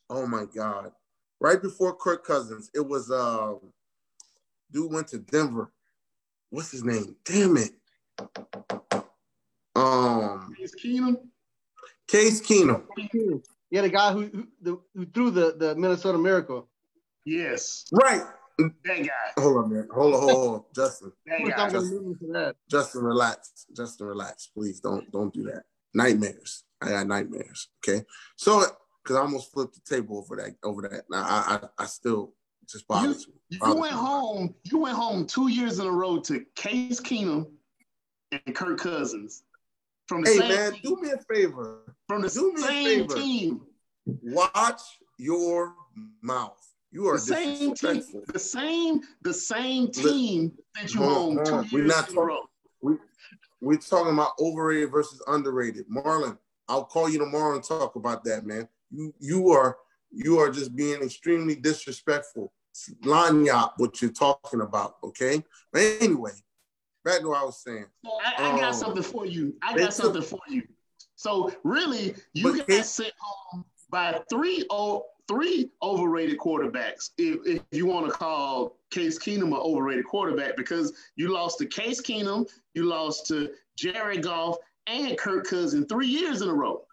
oh my god. Right before Kirk Cousins, it was um Dude went to Denver. What's his name? Damn it. Um, Case Keenum. Case Keenum. Yeah, the guy who who, the, who threw the, the Minnesota Miracle. Yes. Right. That guy. Hold on, man. Hold on, hold on, Justin. that guy. Justin, Justin, relax. Justin, relax. Please don't don't do that. Nightmares. I got nightmares. Okay. So, because I almost flipped the table over that over that. Now I I, I still just bothers you, me. You went me. home. You went home two years in a row to Case Keenum and Kirk Cousins. From the hey same man, team. do me a favor. From the do same team. Watch your mouth. You are the same team. The same, the same team that you own two years we're not in talking, a row. We, we're talking about overrated versus underrated. Marlon, I'll call you tomorrow and talk about that, man. You you are you are just being extremely disrespectful. Lagniappe, what you're talking about, okay? But anyway, back to what I was saying. So I, I um, got something for you. I got something for you. So really, you got Case, sent home by three oh three overrated quarterbacks. If, if you want to call Case Keenum an overrated quarterback, because you lost to Case Keenum, you lost to Jared Goff and Kirk Cousins three years in a row.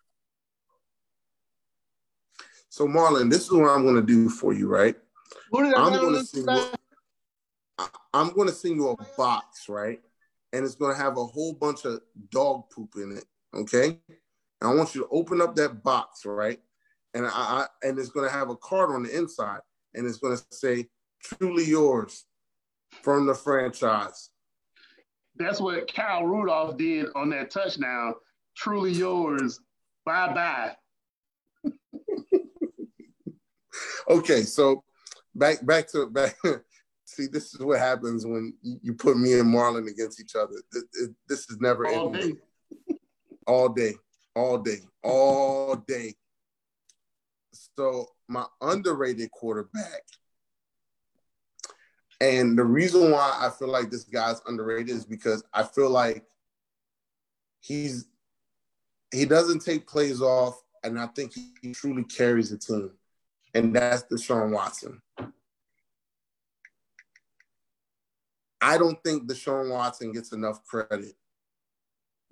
So Marlon, this is what I'm going to do for you, right? I'm going to send you. I'm going to send you a box, right? And it's going to have a whole bunch of dog poop in it. Okay. And I want you to open up that box, right? And I, I and it's going to have a card on the inside, and it's going to say "Truly yours" from the franchise. That's what Kyle Rudolph did on that touchdown. Truly yours. Bye bye. okay, so back back to back. See, this is what happens when you put me and Marlon against each other. This is never all ending. Day. All day, all day, all day. So my underrated quarterback And the reason why I feel like this guy's underrated is because I feel like he's he doesn't take plays off, and I think he truly carries the team. And that's Deshaun Watson. I don't think Deshaun Watson gets enough credit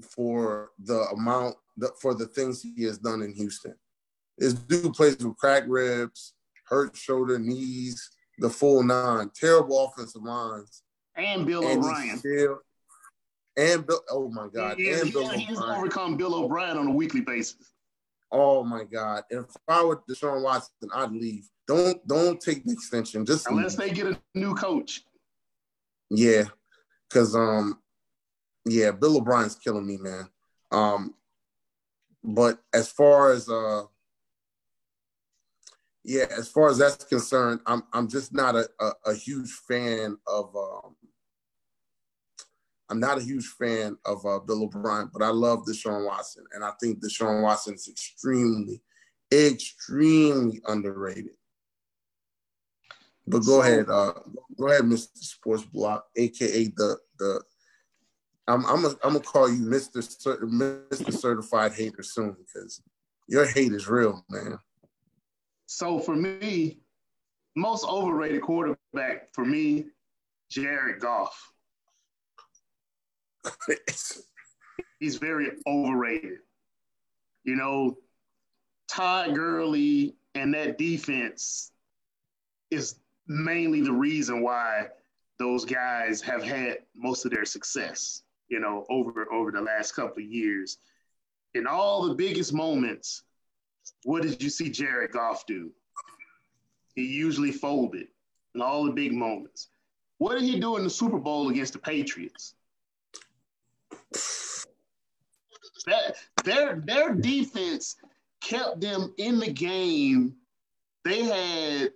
for the amount for the things he has done in Houston. This dude plays with cracked ribs, hurt shoulder, knees, the full nine. Terrible offensive lines. And Bill and O'Brien. Still, and Bill, oh my God. And Bill yeah, he's overcome Bill O'Brien on a weekly basis. Oh my God. If I were Deshaun Watson, I'd leave. Don't don't take the extension. Just unless leave. they get a new coach. Yeah. Cause um yeah, Bill O'Brien's killing me, man. Um but as far as uh yeah, as far as that's concerned, I'm I'm just not a, a, a huge fan of um, I'm not a huge fan of uh, Bill O'Brien, but I love Deshaun Watson, and I think Deshaun Watson is extremely, extremely underrated. But go ahead, uh, go ahead, Mr. Sports Block, aka the the. I'm I'm a, I'm gonna call you Mr. Mr. Certified Hater soon because your hate is real, man. So for me, most overrated quarterback for me, Jared Goff. He's very overrated. You know, Todd Gurley and that defense is mainly the reason why those guys have had most of their success, you know, over over the last couple of years. In all the biggest moments, what did you see Jared Goff do? He usually folded in all the big moments. What did he do in the Super Bowl against the Patriots? That, their their defense kept them in the game. They had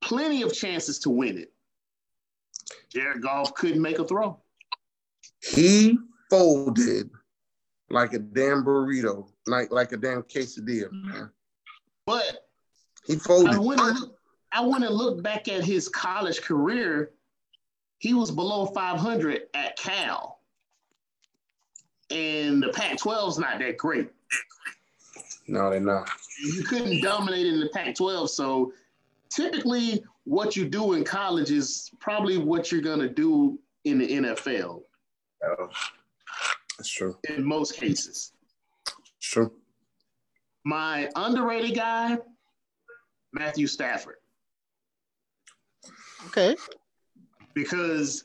plenty of chances to win it. Jared Goff couldn't make a throw. He folded like a damn burrito, like like a damn quesadilla, mm-hmm. man. But he folded. I went, and looked, I went and looked back at his college career. He was below 500 at Cal. And the Pac 12 is not that great. No, they're not. You couldn't dominate in the Pac 12. So typically, what you do in college is probably what you're going to do in the NFL. Oh, that's true. In most cases. True. My underrated guy, Matthew Stafford. Okay. Because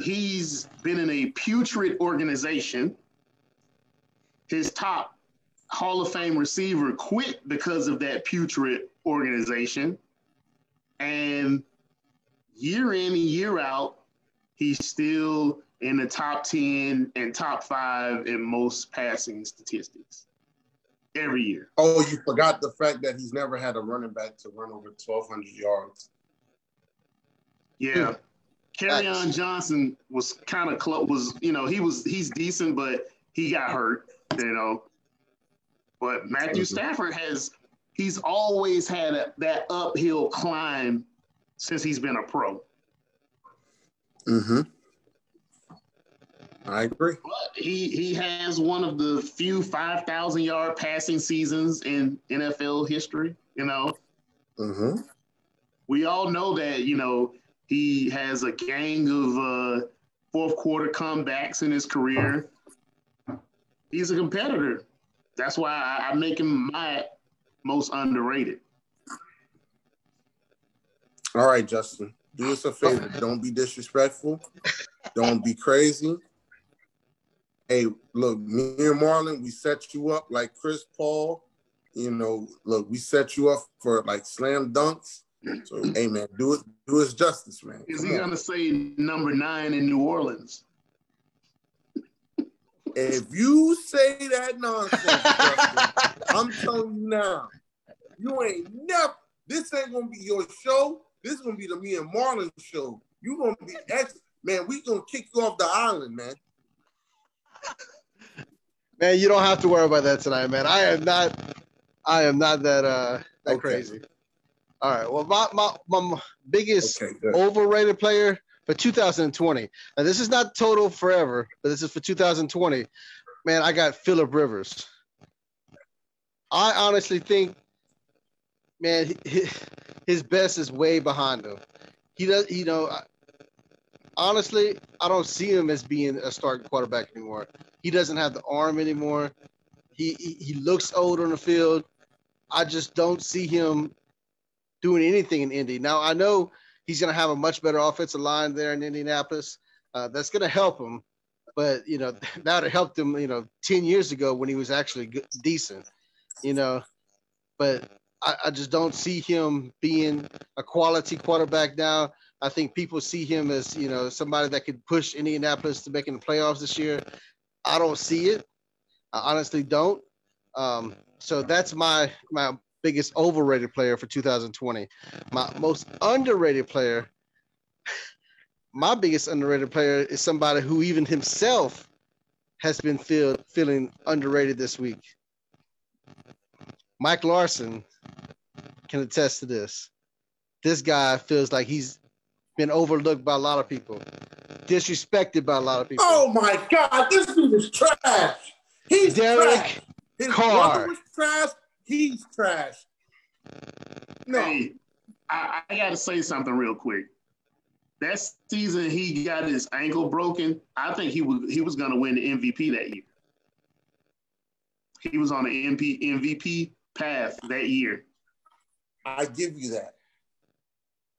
he's been in a putrid organization. His top Hall of Fame receiver quit because of that putrid organization. And year in and year out, he's still in the top 10 and top five in most passing statistics every year. Oh, you forgot the fact that he's never had a running back to run over 1,200 yards. Yeah. Kerryon Johnson was kind of close. Was you know he was he's decent, but he got hurt. You know, but Matthew mm-hmm. Stafford has he's always had a, that uphill climb since he's been a pro. Mm-hmm. I agree. But he he has one of the few five thousand yard passing seasons in NFL history. You know. Mm-hmm. We all know that you know he has a gang of uh, fourth quarter comebacks in his career. He's a competitor. That's why I, I make him my most underrated. All right, Justin. Do us a favor. Don't be disrespectful. Don't be crazy. Hey, look, me and Marlon, we set you up like Chris Paul. You know, look, we set you up for like slam dunks. So, hey man, do it, do us justice, man. Is Come he on. gonna say number nine in New Orleans? If you say that nonsense, Justin, I'm telling you now, you ain't never. This ain't gonna be your show. This is gonna be the me and Marlon show. You gonna be ex man. We gonna kick you off the island, man. Man, you don't have to worry about that tonight, man. I am not. I am not that uh that okay. crazy. All right. Well, my my, my biggest okay, overrated player for 2020. Now this is not total forever, but this is for 2020. Man, I got Philip Rivers. I honestly think, man, his best is way behind him. He does, you know. Honestly, I don't see him as being a starting quarterback anymore. He doesn't have the arm anymore. He, he, he looks old on the field. I just don't see him doing anything in Indy. Now I know he's going to have a much better offensive line there in Indianapolis. Uh, that's going to help him, but you know that would have helped him. You know, ten years ago when he was actually good, decent. You know, but I, I just don't see him being a quality quarterback now. I think people see him as you know somebody that could push Indianapolis to making the playoffs this year. I don't see it. I honestly don't. Um, so that's my my biggest overrated player for 2020. My most underrated player, my biggest underrated player is somebody who even himself has been feel, feeling underrated this week. Mike Larson can attest to this. This guy feels like he's been overlooked by a lot of people, disrespected by a lot of people. Oh my God, this dude is trash. He's Derek trash. His Carr. brother was trash. He's trash. No, Hey, I, I got to say something real quick. That season he got his ankle broken. I think he was he was going to win the MVP that year. He was on the MP, MVP path that year. I give you that.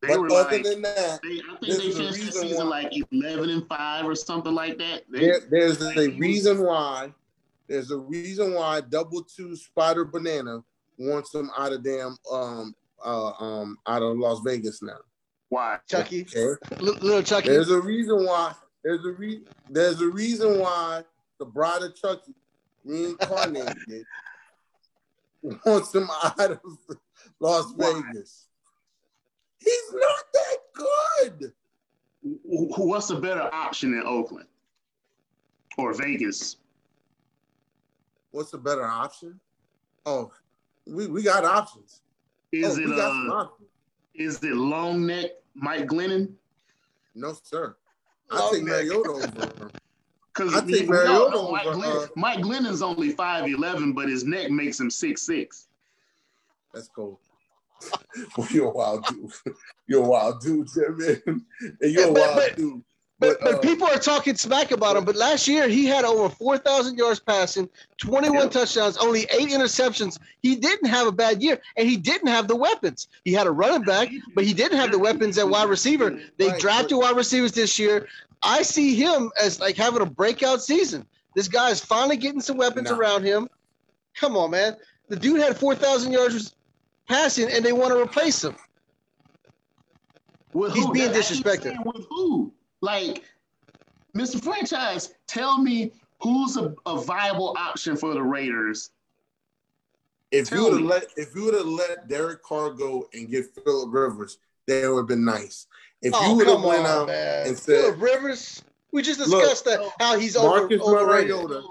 They but were other like, than that, they, I think they is the finished the season why- like eleven and five or something like that. They, there, there's a reason why. There's a reason why Double Two Spider Banana wants him out of damn um uh um out of Las Vegas now. why? Chucky, Okay. L- little Chucky. There's a reason why. There's a re- There's a reason why the bride of Chucky reincarnated wants him out of Las Why? Vegas. He's not that good. Wh- wh- What's a better option in Oakland or Vegas? What's the better option? Oh, we, we got options. Is oh, it some uh, options. is it long neck Mike Glennon? No, sir. I take neck. Mariota over. Because I think Mariota know Mike, over, Glenn, uh, Mike Glennon's only five eleven, but his neck makes him six six. Let's go. you're a wild dude. You're a wild dude, man. And you're a But- wild but- dude. But, but uh, people are talking smack about him. But last year he had over four thousand yards passing, twenty-one Yeah. touchdowns, only eight interceptions. He didn't have a bad year, and he didn't have the weapons. He had a running back, but he didn't have the weapons at wide receiver. They Right, drafted wide receivers this year. I see him as like having a breakout season. This guy is finally getting some weapons No. around him. Come on, man. The dude had four thousand yards passing, and they want to replace him. With He's who? being That- disrespected. With who? Like, Mr. Franchise, tell me who's a, a viable option for the Raiders. If you would have let if you would have let Derek Carr go and get Philip Rivers, that would have been nice. If oh, you Oh, would have went on, out man. and said Philip Rivers. We just Look, discussed that how he's over, Marcus overrated. Mariota,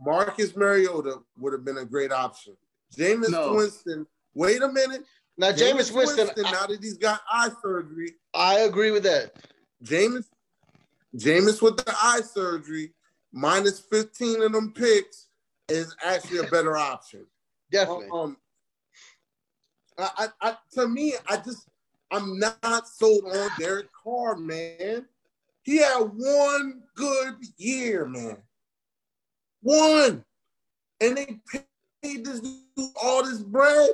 Marcus Mariota would have been a great option. Jameis No. Winston, wait a minute. Now, Jameis Winston, I, now that he's got eye surgery, I agree with that. Jameis, Jameis with the eye surgery, minus 15 of them picks is actually a better option. Definitely. Um, I, I, I, to me, I just, I'm not sold on Derek Carr, man. He had one good year, man. One. And they paid this dude all this bread.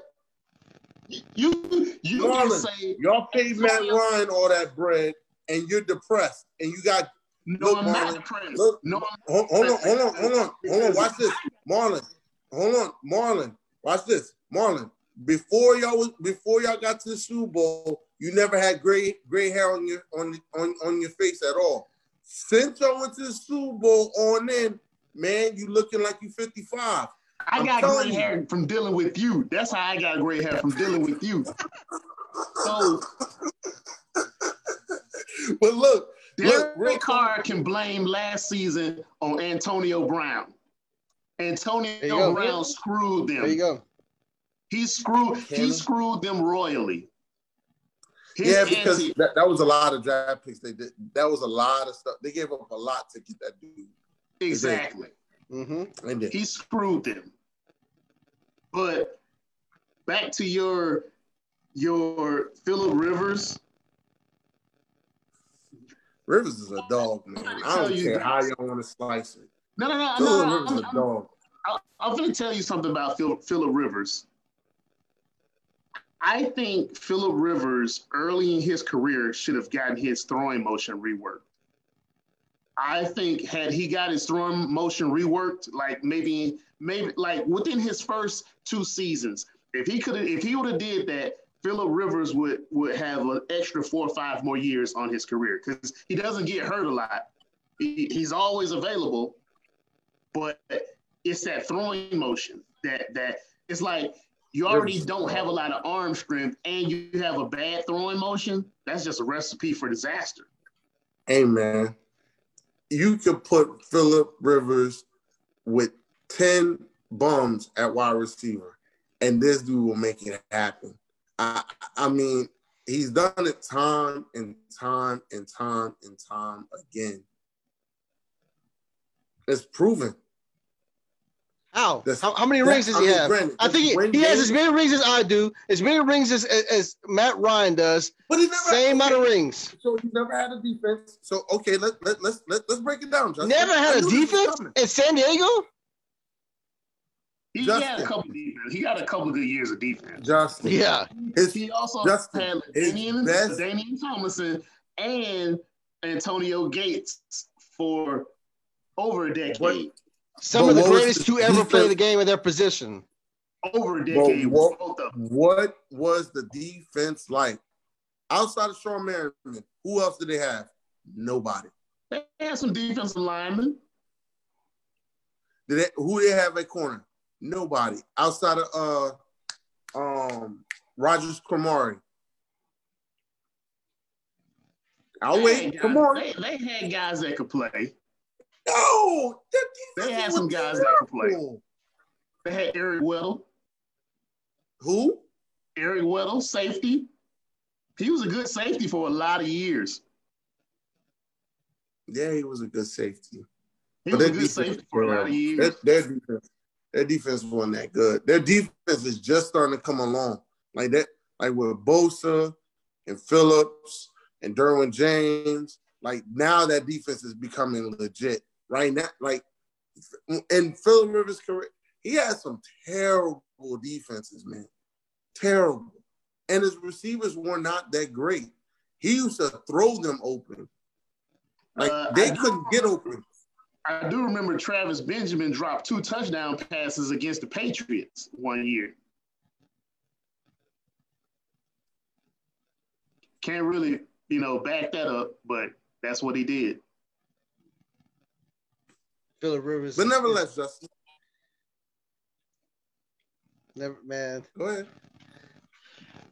You you Marlon, say Y'all paid Matt Ryan all that bread, and you're depressed. And you got, no. Look, I'm Marlon, not depressed. look, no, hold, hold on, hold on, hold on, hold on. Watch this. Marlon, hold on, Marlon. Watch this, Marlon. Before y'all was before y'all got to the Super Bowl, you never had gray gray hair on your on on on your face at all. Since y'all went to the Super Bowl on in, man, you looking like you 55. I I'm got gray hair from dealing with you. That's how I got gray hair from dealing with you. So But look, Derek real Carr can blame last season on Antonio Brown. There you Antonio go. Brown screwed them. There you go. He screwed he screwed them royally. His yeah, because ante- that, that was a lot of draft picks. They did that was a lot of stuff. They gave up a lot to get that dude. exactly. Mm-hmm. They did. He screwed them. But back to your your Philip Rivers. Rivers is a dog, man. I don't care how y'all want to slice it. No, no, no, Philip no. Rivers I'm, is a dog. I'm, I'm going to tell you something about Phil, Philip Rivers. I think Philip Rivers early in his career should have gotten his throwing motion reworked. I think had he got his throwing motion reworked, like maybe maybe like within his first two seasons, if he could if he would have did that, Philip Rivers would would have an extra four or five more years on his career because he doesn't get hurt a lot. He, he's always available, but it's that throwing motion that that it's like you already don't have a lot of arm strength and you have a bad throwing motion. That's just a recipe for disaster. Hey man, you could put Philip Rivers with 10 bums at wide receiver, and this dude will make it happen. I I mean, he's done it time and time and time and time again. It's proven. How? How? How many rings does I he mean, have? granted, I think he, he has as many rings as I do, as many rings as, as, as Matt Ryan does. But he never Same amount of rings. So he never had a defense. So okay, let, let, let's let, let's break it down. Justin. Never had a knew this was defense coming. in San Diego. He, he had a Justin. couple defense. He got a couple good years of defense. Justin. Yeah, His, He also Justin, had LaDainian, best- LaDainian Tomlinson and Antonio Gates for over a decade. What- some But of the greatest the to ever play the game at their position. Over a decade. what- both of them. what was the defense like? Outside of Shawne Merriman, who else did they have? Nobody. They had some defensive linemen. Did they, who they have at corner? Nobody. Outside of uh um Rodgers-Cromartie. I'll They wait. had guys- Come on. They, they had guys that could play. No, They had some guys that could play. They had Eric Weddle. Who? Eric Weddle, safety. He was a good safety for a lot of years. Yeah, he was a good safety. He But was a good safety for a lot of years. Their, their defense, their defense wasn't that good. Their defense is just starting to come along. Like that, like with Bosa and Phillips and Derwin James. Like now that defense is becoming legit. Right now, like in Philip Rivers' career, he had some terrible defenses, man. Terrible. And his receivers were not that great. He used to throw them open. Like Uh, they I couldn't get open. I do remember Travis Benjamin dropped two touchdown passes against the Patriots one year. Can't really, you know, back that up, but that's what he did. Philip Rivers. But nevertheless, Justin, never man. go ahead.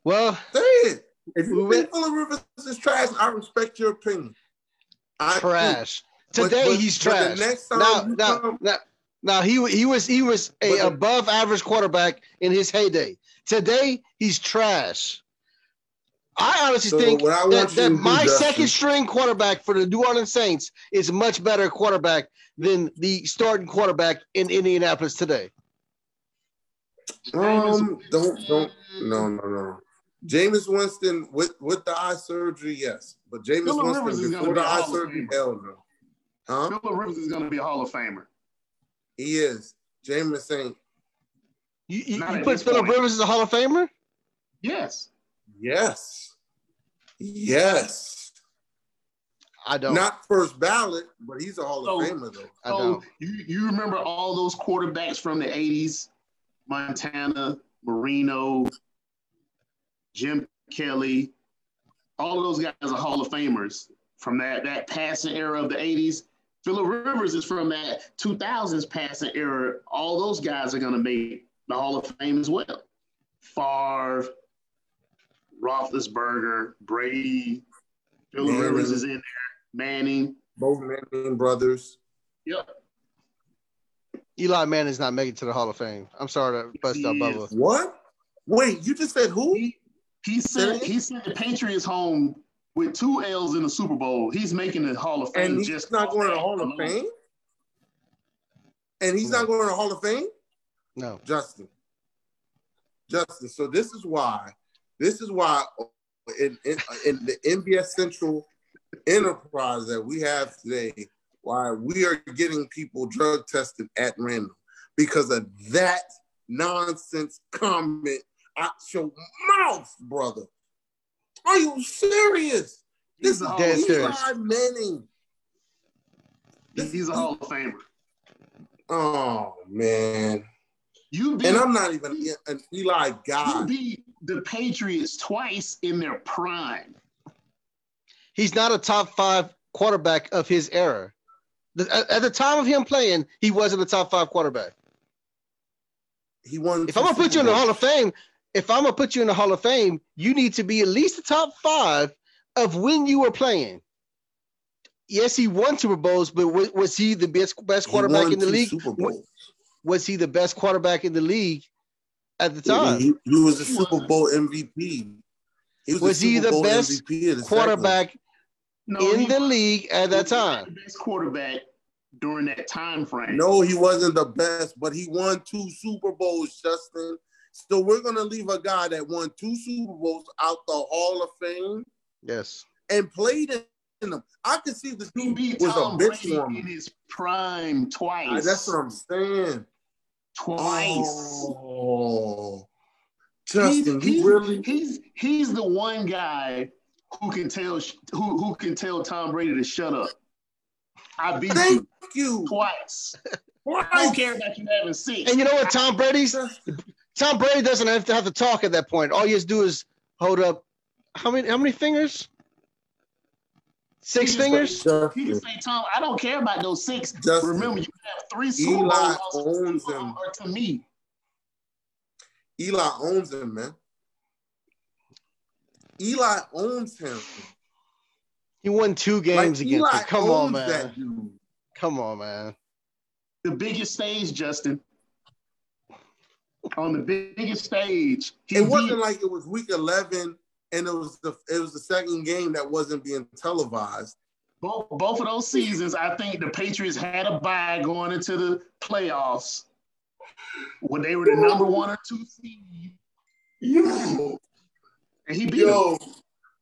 Well, Say it. If you think Philip Rivers is trash, I respect your opinion. I trash. But- Today but- he's but the trash. next time now, now, come- now, now he he was he was a But above average quarterback in his heyday. Today he's trash. I honestly So think what I want that, that my Justin- second string quarterback for the New Orleans Saints is a much better quarterback than the starting quarterback in Indianapolis today. Um, don't don't no no no. Jameis Winston with with the eye surgery, yes, but Jameis Philip Rivers Winston is gonna before be the a eye Hall of surgery, Famer. hell no. Huh? Philip Rivers is going to be a Hall of Famer. He is. Jameis ain't. You, you, you put this Philip point. Rivers as a Hall of Famer? Yes. Yes. Yes. I don't. Not first ballot, but he's a Hall of Famer though. I So don't. you, you remember all those quarterbacks from the 80s? Montana, Marino, Jim Kelly, all of those guys are Hall of Famers from that, that passing era of the 80s. Philip Rivers is from that 2000s passing era. All those guys are going to make the Hall of Fame as well. Favre, Roethlisberger, Brady, Philip Manning. Rivers is in there, Manning. Both Manning brothers. Yep. Eli Manning's not making it to the Hall of Fame. I'm sorry to bust out He Bubba. What? Wait, you just said who? He, He sent he sent the Patriots home with two L's in the Super Bowl. He's making the Hall of Fame. And he's just not going to the Hall of alone. Fame. And he's not going to the Hall of Fame. No. Justin. Justin. So this is why, this is why in, in, in the NBS Central enterprise that we have today, why we are getting people drug tested at random because of that nonsense comment out your mouth, brother. Are you serious? This He's is a Dead Hall, serious. Eli Manning. he's a Hall of Famer. Oh man. You beat, And I'm not even an Eli you guy. Beat the Patriots twice in their prime. He's not a top five quarterback of his era. The- At at the time of him playing, he wasn't a top five quarterback. He won. If I'm gonna put you in the Hall of Fame, if I'm gonna put you in the Hall of Fame, you need to be at least the top five of when you were playing. Yes, he won Super Bowls, but was, was he the best best quarterback in the league? Super Bowls. Was he the best quarterback in the league at the time? He, he was a Super Bowl MVP. He was, Was the he the Bowl best MVP the quarterback No, in he the league at that time. The best quarterback during that time frame. No, he wasn't the best, but he won two Super Bowls, Justin. So we're gonna leave a guy that won two Super Bowls out the Hall of Fame Yes. and played in them. I could see the he dude beat was a Tom bitch Brady for in his prime twice. That's what I'm saying. Twice. Oh, Justin, he's, you really? he's he's the one guy who can tell who who can tell Tom Brady to shut up. I beat Thank you you. twice. I don't care about you having six. And you know what? Tom Brady's Tom Brady doesn't have to have to talk at that point. All he has to do is hold up how many how many fingers? Six He just- fingers? He can say, Tom, I don't care about those six. Justin, Remember, you have three Super Eli Bowl owns losses him. are to me. Eli owns him, man. Eli owns him. He won two games like, against Eli him. Come on, owns man. That dude. Come on, man. The biggest stage, Justin. On the biggest stage, he It wasn't like it was week 11 and it was the it was the second game that wasn't being televised. both both of those seasons. I think the Patriots had a bye going into the playoffs when they were the number one or two seed, Yo, and he beat them. yo,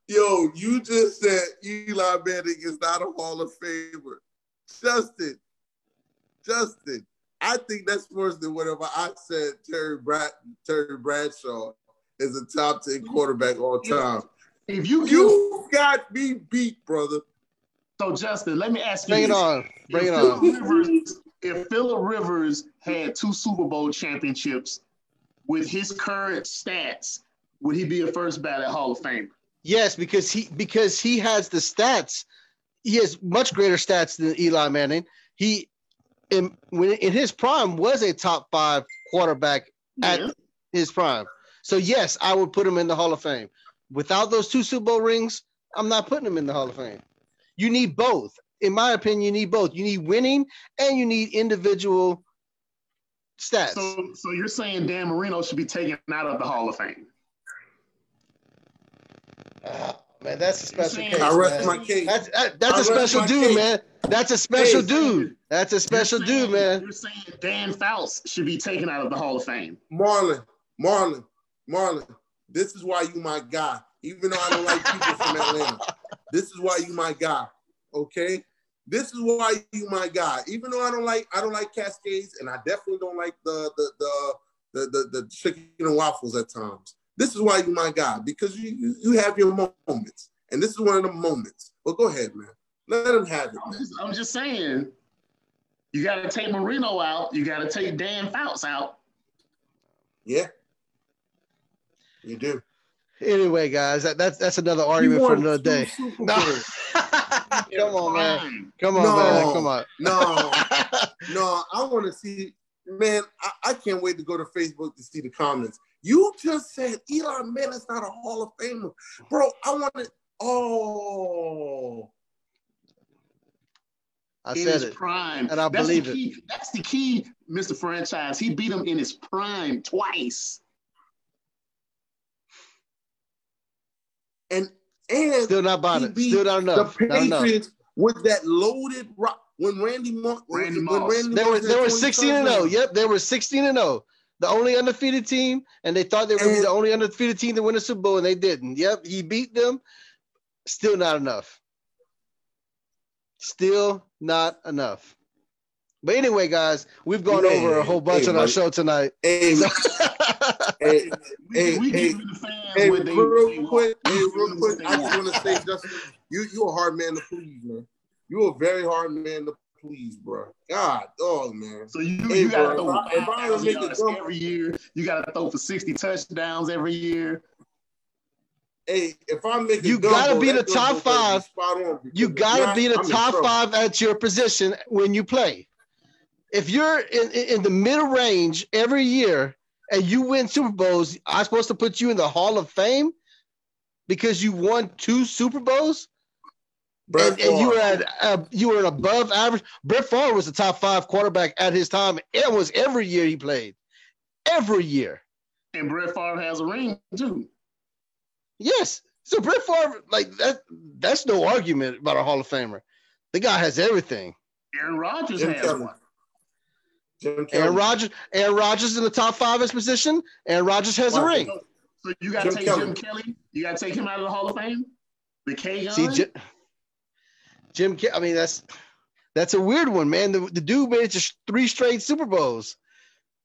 yo, you just said Eli Manning is not a Hall of Famer. Justin, Justin, I think that's worse than whatever I said Terry Brad Terry Bradshaw is a top 10 quarterback all time. If you You got me beat, brother. so, Justin, let me ask you Bring it on. Bring if it Philip on. Rivers, if Philip Rivers had two Super Bowl championships with his current stats, would he be a first ballot Hall of Famer? Yes, because he because he has the stats. He has much greater stats than Eli Manning. He in when in his prime was a top five quarterback at Yeah. his prime. So yes, I would put him in the Hall of Fame. Without those two Super Bowl rings, I'm not putting him in the Hall of Fame. You need both. In my opinion, you need both. You need winning and you need individual stats. So, so you're saying Dan Marino should be taken out of the Hall of Fame? Ah, man, that's a special saying- case. I rest man. my case. That's that, that's I a rest special dude, case. man. That's a special Hey, dude. That's a special saying- dude, man. You're saying Dan Fouts should be taken out of the Hall of Fame. Marlon, Marlon, Marlon, this is why you my guy. Even though I don't like people from Atlanta, this is why you my guy. Okay, this is why you my guy. Even though I don't like I don't like Cascades, and I definitely don't like the the the the, the, the chicken and waffles at times. This is why you my guy because you, you you have your moments, and this is one of the moments. But go ahead, man. Let him have it, I'm just, I'm just saying, you got to take Marino out. You got to take Dan Fouts out. Yeah, you do. Anyway, guys, that, that's that's another argument for another day. No. Come on, man. Come on, No. man. Come on. No, no, I want to see, man. I, I can't wait to go to Facebook to see the comments. You just said Elon Eli is not a Hall of Famer, bro. I want to. Oh, I in said his it. prime. and I That's believe the it. key. That's the key, Mr. Franchise. He beat him in his prime twice. And and still not buying it. Still not enough. The Patriots with that loaded rock when Randy Moss. Randy Moss. Randy they were they were 16 and 0. Yep, they were 16 and 0. The only undefeated team, and they thought they were and, the only undefeated team to win a Super Bowl, and they didn't. Yep, he beat them. Still not enough. Still not enough. But anyway, guys, we've gone hey, over a whole bunch hey, on our show tonight. Hey, hey, hey, hey, hey, real quick, hey, real quick, I just want to say, Justin, you you a hard man to please, man. You a very hard man to please, bro. God, dog, man. So you, hey, you gotta bro, throw if I, if I make every year. You gotta throw for sixty touchdowns every year. Hey, if I'm make you gotta be the top five. You gotta be the I'm top five at your position when you play if you're in, in the middle range every year and you win Super Bowls, I'm supposed to put you in the Hall of Fame because you won two Super Bowls. And, and, you were at uh, you were an above average. Brett Favre was the top five quarterback at his time. It was every year he played, every year. And Brett Favre has a ring too. Yes, so Brett Favre, like that, that's no argument about a Hall of Famer. The guy has everything. Aaron Rodgers has one. Aaron Rodgers, Aaron Rodgers is in the top five his position. Aaron Rodgers has a ring. So you got to take Kelly. Jim Kelly. You got to take him out of the Hall of Fame. The K. See, Jim, Jim. I mean, that's that's a weird one, man. The, the dude made it to three straight Super Bowls.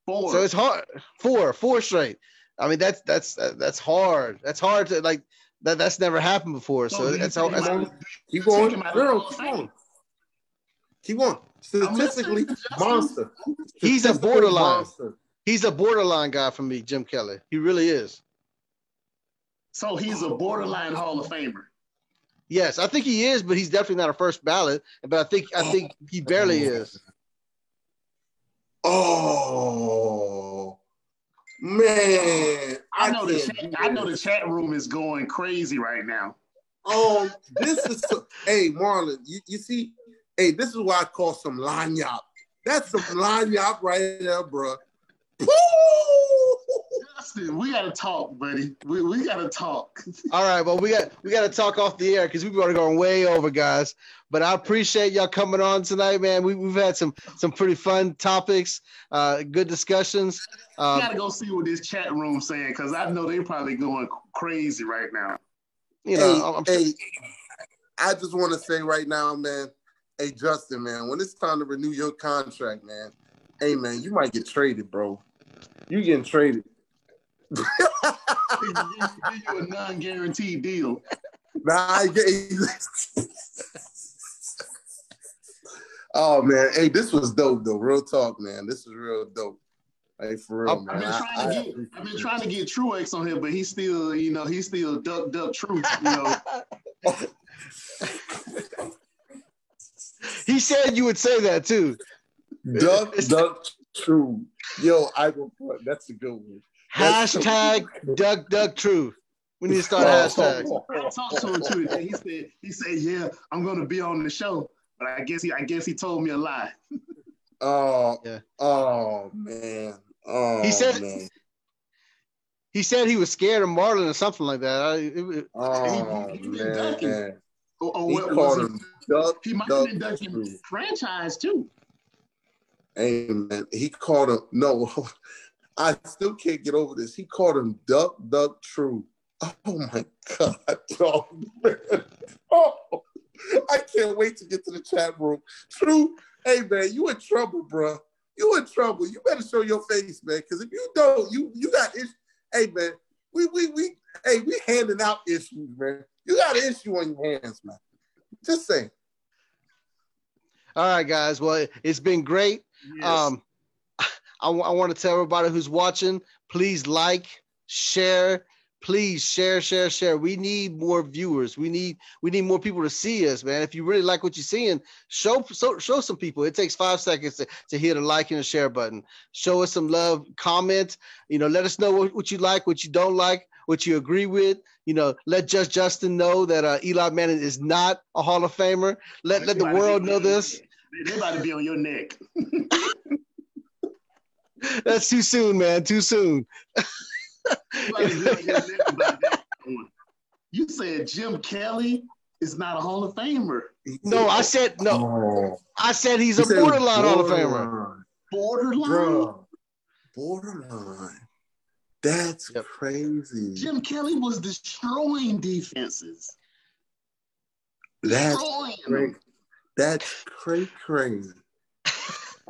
Four. So it's hard. Four, four straight. I mean, that's that's that's hard. That's hard to like. That that's never happened before. So, so that's how. That's, keep going, girl. Keep going. Keep going. Statistically, monster. He's a borderline. Monster. He's a borderline guy for me, Jim Kelly. He really is. So he's a borderline Hall of Famer. Yes, I think he is, but he's definitely not a first ballot. But I think I think he barely oh. is. Oh man, I, I know the chat, I know the chat room is going crazy right now. Oh, this is so, hey Marlon, you, you see Hey, this is what I call some Lagniappe. That's some Lagniappe right there, bro. Justin, we gotta talk, buddy. We, we gotta talk. All right, well, we got we gotta talk off the air because we've already going way over, guys. But I appreciate y'all coming on tonight, man. We, we've had some some pretty fun topics, uh, good discussions. Um, we gotta go see what this chat room saying because I know they're probably going crazy right now. You know, hey, hey, I just want to say right now, man hey Justin, man, when it's time to renew your contract, man, hey man, you might get traded, bro. You getting traded. give you a non-guaranteed deal. Nah, I get. oh man, hey, this was dope though. Real talk, man. This is real dope. Hey, for real, I've, man. Been trying I, to get, I've been trying to get Truex on here, but he's still, you know, he's still duck duck truth, you know. He said you would say that too. Duck, duck, true. Yo, I will put that's a good one. That's hashtag duck, duck, true. We need to start hashtag. I talked to him too today. He said, he said, yeah, I'm gonna be on the show, but I guess he, I guess he told me a lie. Oh, yeah. Oh man. Oh, he said. Man. He said he was scared of Marlon or something like that. I, it, oh he, he, he man. Or, or what was him Duck, he might Duck, have been ducking franchise too. Amen. He called him no. I still can't get over this. He called him Duck Duck True. Oh my God, oh, man. oh I can't wait to get to the chat room. True, hey man, you in trouble, bro. You in trouble. You better show your face, man. Because if you don't, you you got issues. Hey man, we we we hey we handing out issues, man. You got an issue on your hands, man. Just saying. All right, guys. Well, it's been great. Yes. Um, I, w- I want to tell everybody who's watching, please like, share, please share, share, share. We need more viewers. We need we need more people to see us, man. If you really like what you're seeing, show so, show some people. It takes five seconds to, to hit a like and a share button. Show us some love, comment. You know, let us know what, what you like, what you don't like, what you agree with. You know, let just Justin know that uh, Eli Manning is not a Hall of Famer. Let let the world know this. They about to be on your neck. That's too soon, man. Too soon. You said Jim Kelly is not a Hall of Famer. No, I said no. Oh. I said he's he a borderline, borderline Hall of Famer. Borderline. Bruh. Borderline. That's yep. crazy. Jim Kelly was destroying defenses. That's destroying crazy. That's crazy, crazy.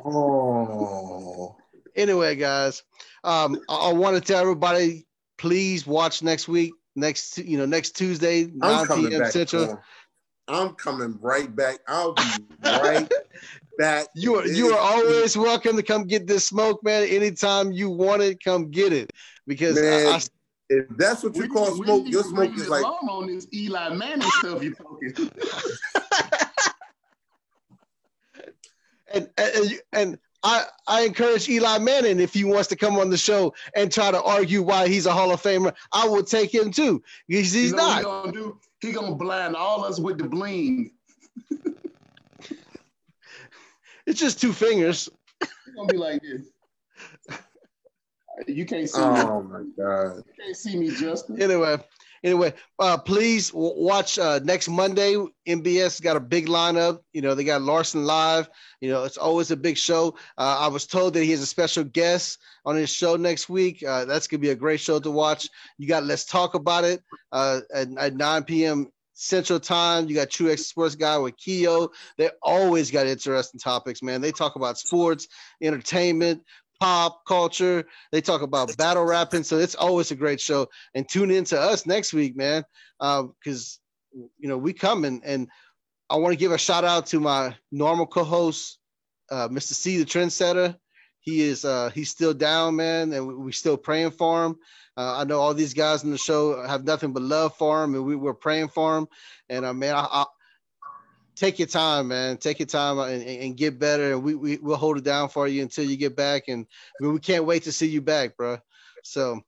Oh. Anyway, guys, um, I, I want to tell everybody, please watch next week, next you know next Tuesday, 9 p.m. Central. I'm coming right back. I'll be right back. You are you are always welcome to come get this smoke, man. Anytime you want it, come get it. Because man, I, I, if that's what you we, call smoke, your smoke is like on this Eli Manning stuff you're talking. And, and and I, I encourage Eli Manning if he wants to come on the show and try to argue why he's a Hall of Famer, I will take him too. He's, he's you know not. He gonna, do? he gonna blind all us with the bling. it's just two fingers. He's gonna be like this. You can't see oh me. Oh my god! You can't see me, Justin. Anyway, anyway, uh, please w- watch uh, next Monday. NBS got a big lineup. You know, they got Larson live. You know, it's always a big show. Uh, I was told that he has a special guest on his show next week. Uh, that's gonna be a great show to watch. You got Let's Talk About It uh, at, at 9 p.m. Central Time. You got True X Sports Guy with Keo. They always got interesting topics, man. They talk about sports, entertainment, pop culture. They talk about battle rapping. So it's always a great show. And tune in to us next week, man. Because uh, you know, we coming and I want to give a shout out to my normal co-host, uh, Mr. C, the trendsetter. He is uh, he's still down, man, and we, are still praying for him. Uh, I know all these guys in the show have nothing but love for him, and we were praying for him. And uh, man, I, I, take your time, man. Take your time and, and get better. And we, we will hold it down for you until you get back. And I mean, we can't wait to see you back, bro. So,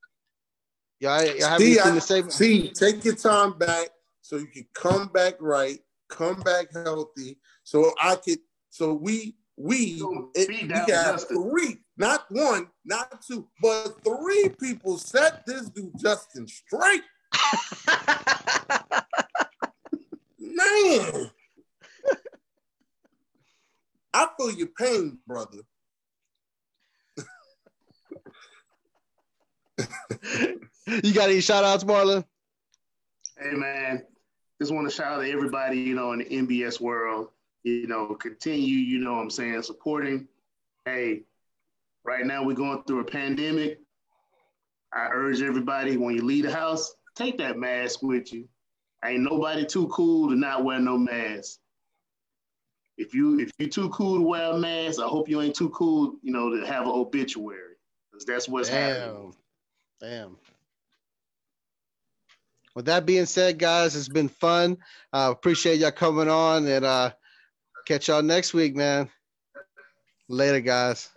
yeah, I, I have see, anything I, to say? See, take your time back so you can come back right, come back healthy. So I could, so we we it, we got three, not one, not two, but three people set this dude Justin straight. Man. I feel your pain, brother. you got any shout outs, Marlon? Hey man, just want to shout out to everybody, you know, in the NBS world. You know, continue, you know what I'm saying, supporting. Hey, right now we're going through a pandemic. I urge everybody when you leave the house, take that mask with you. Ain't nobody too cool to not wear no mask if you if you too cool to wear a mask, I hope you ain't too cool, you know, to have an obituary. Because that's what's Damn. happening. Damn. With that being said, guys, it's been fun. I uh, appreciate y'all coming on and uh catch y'all next week, man. Later, guys.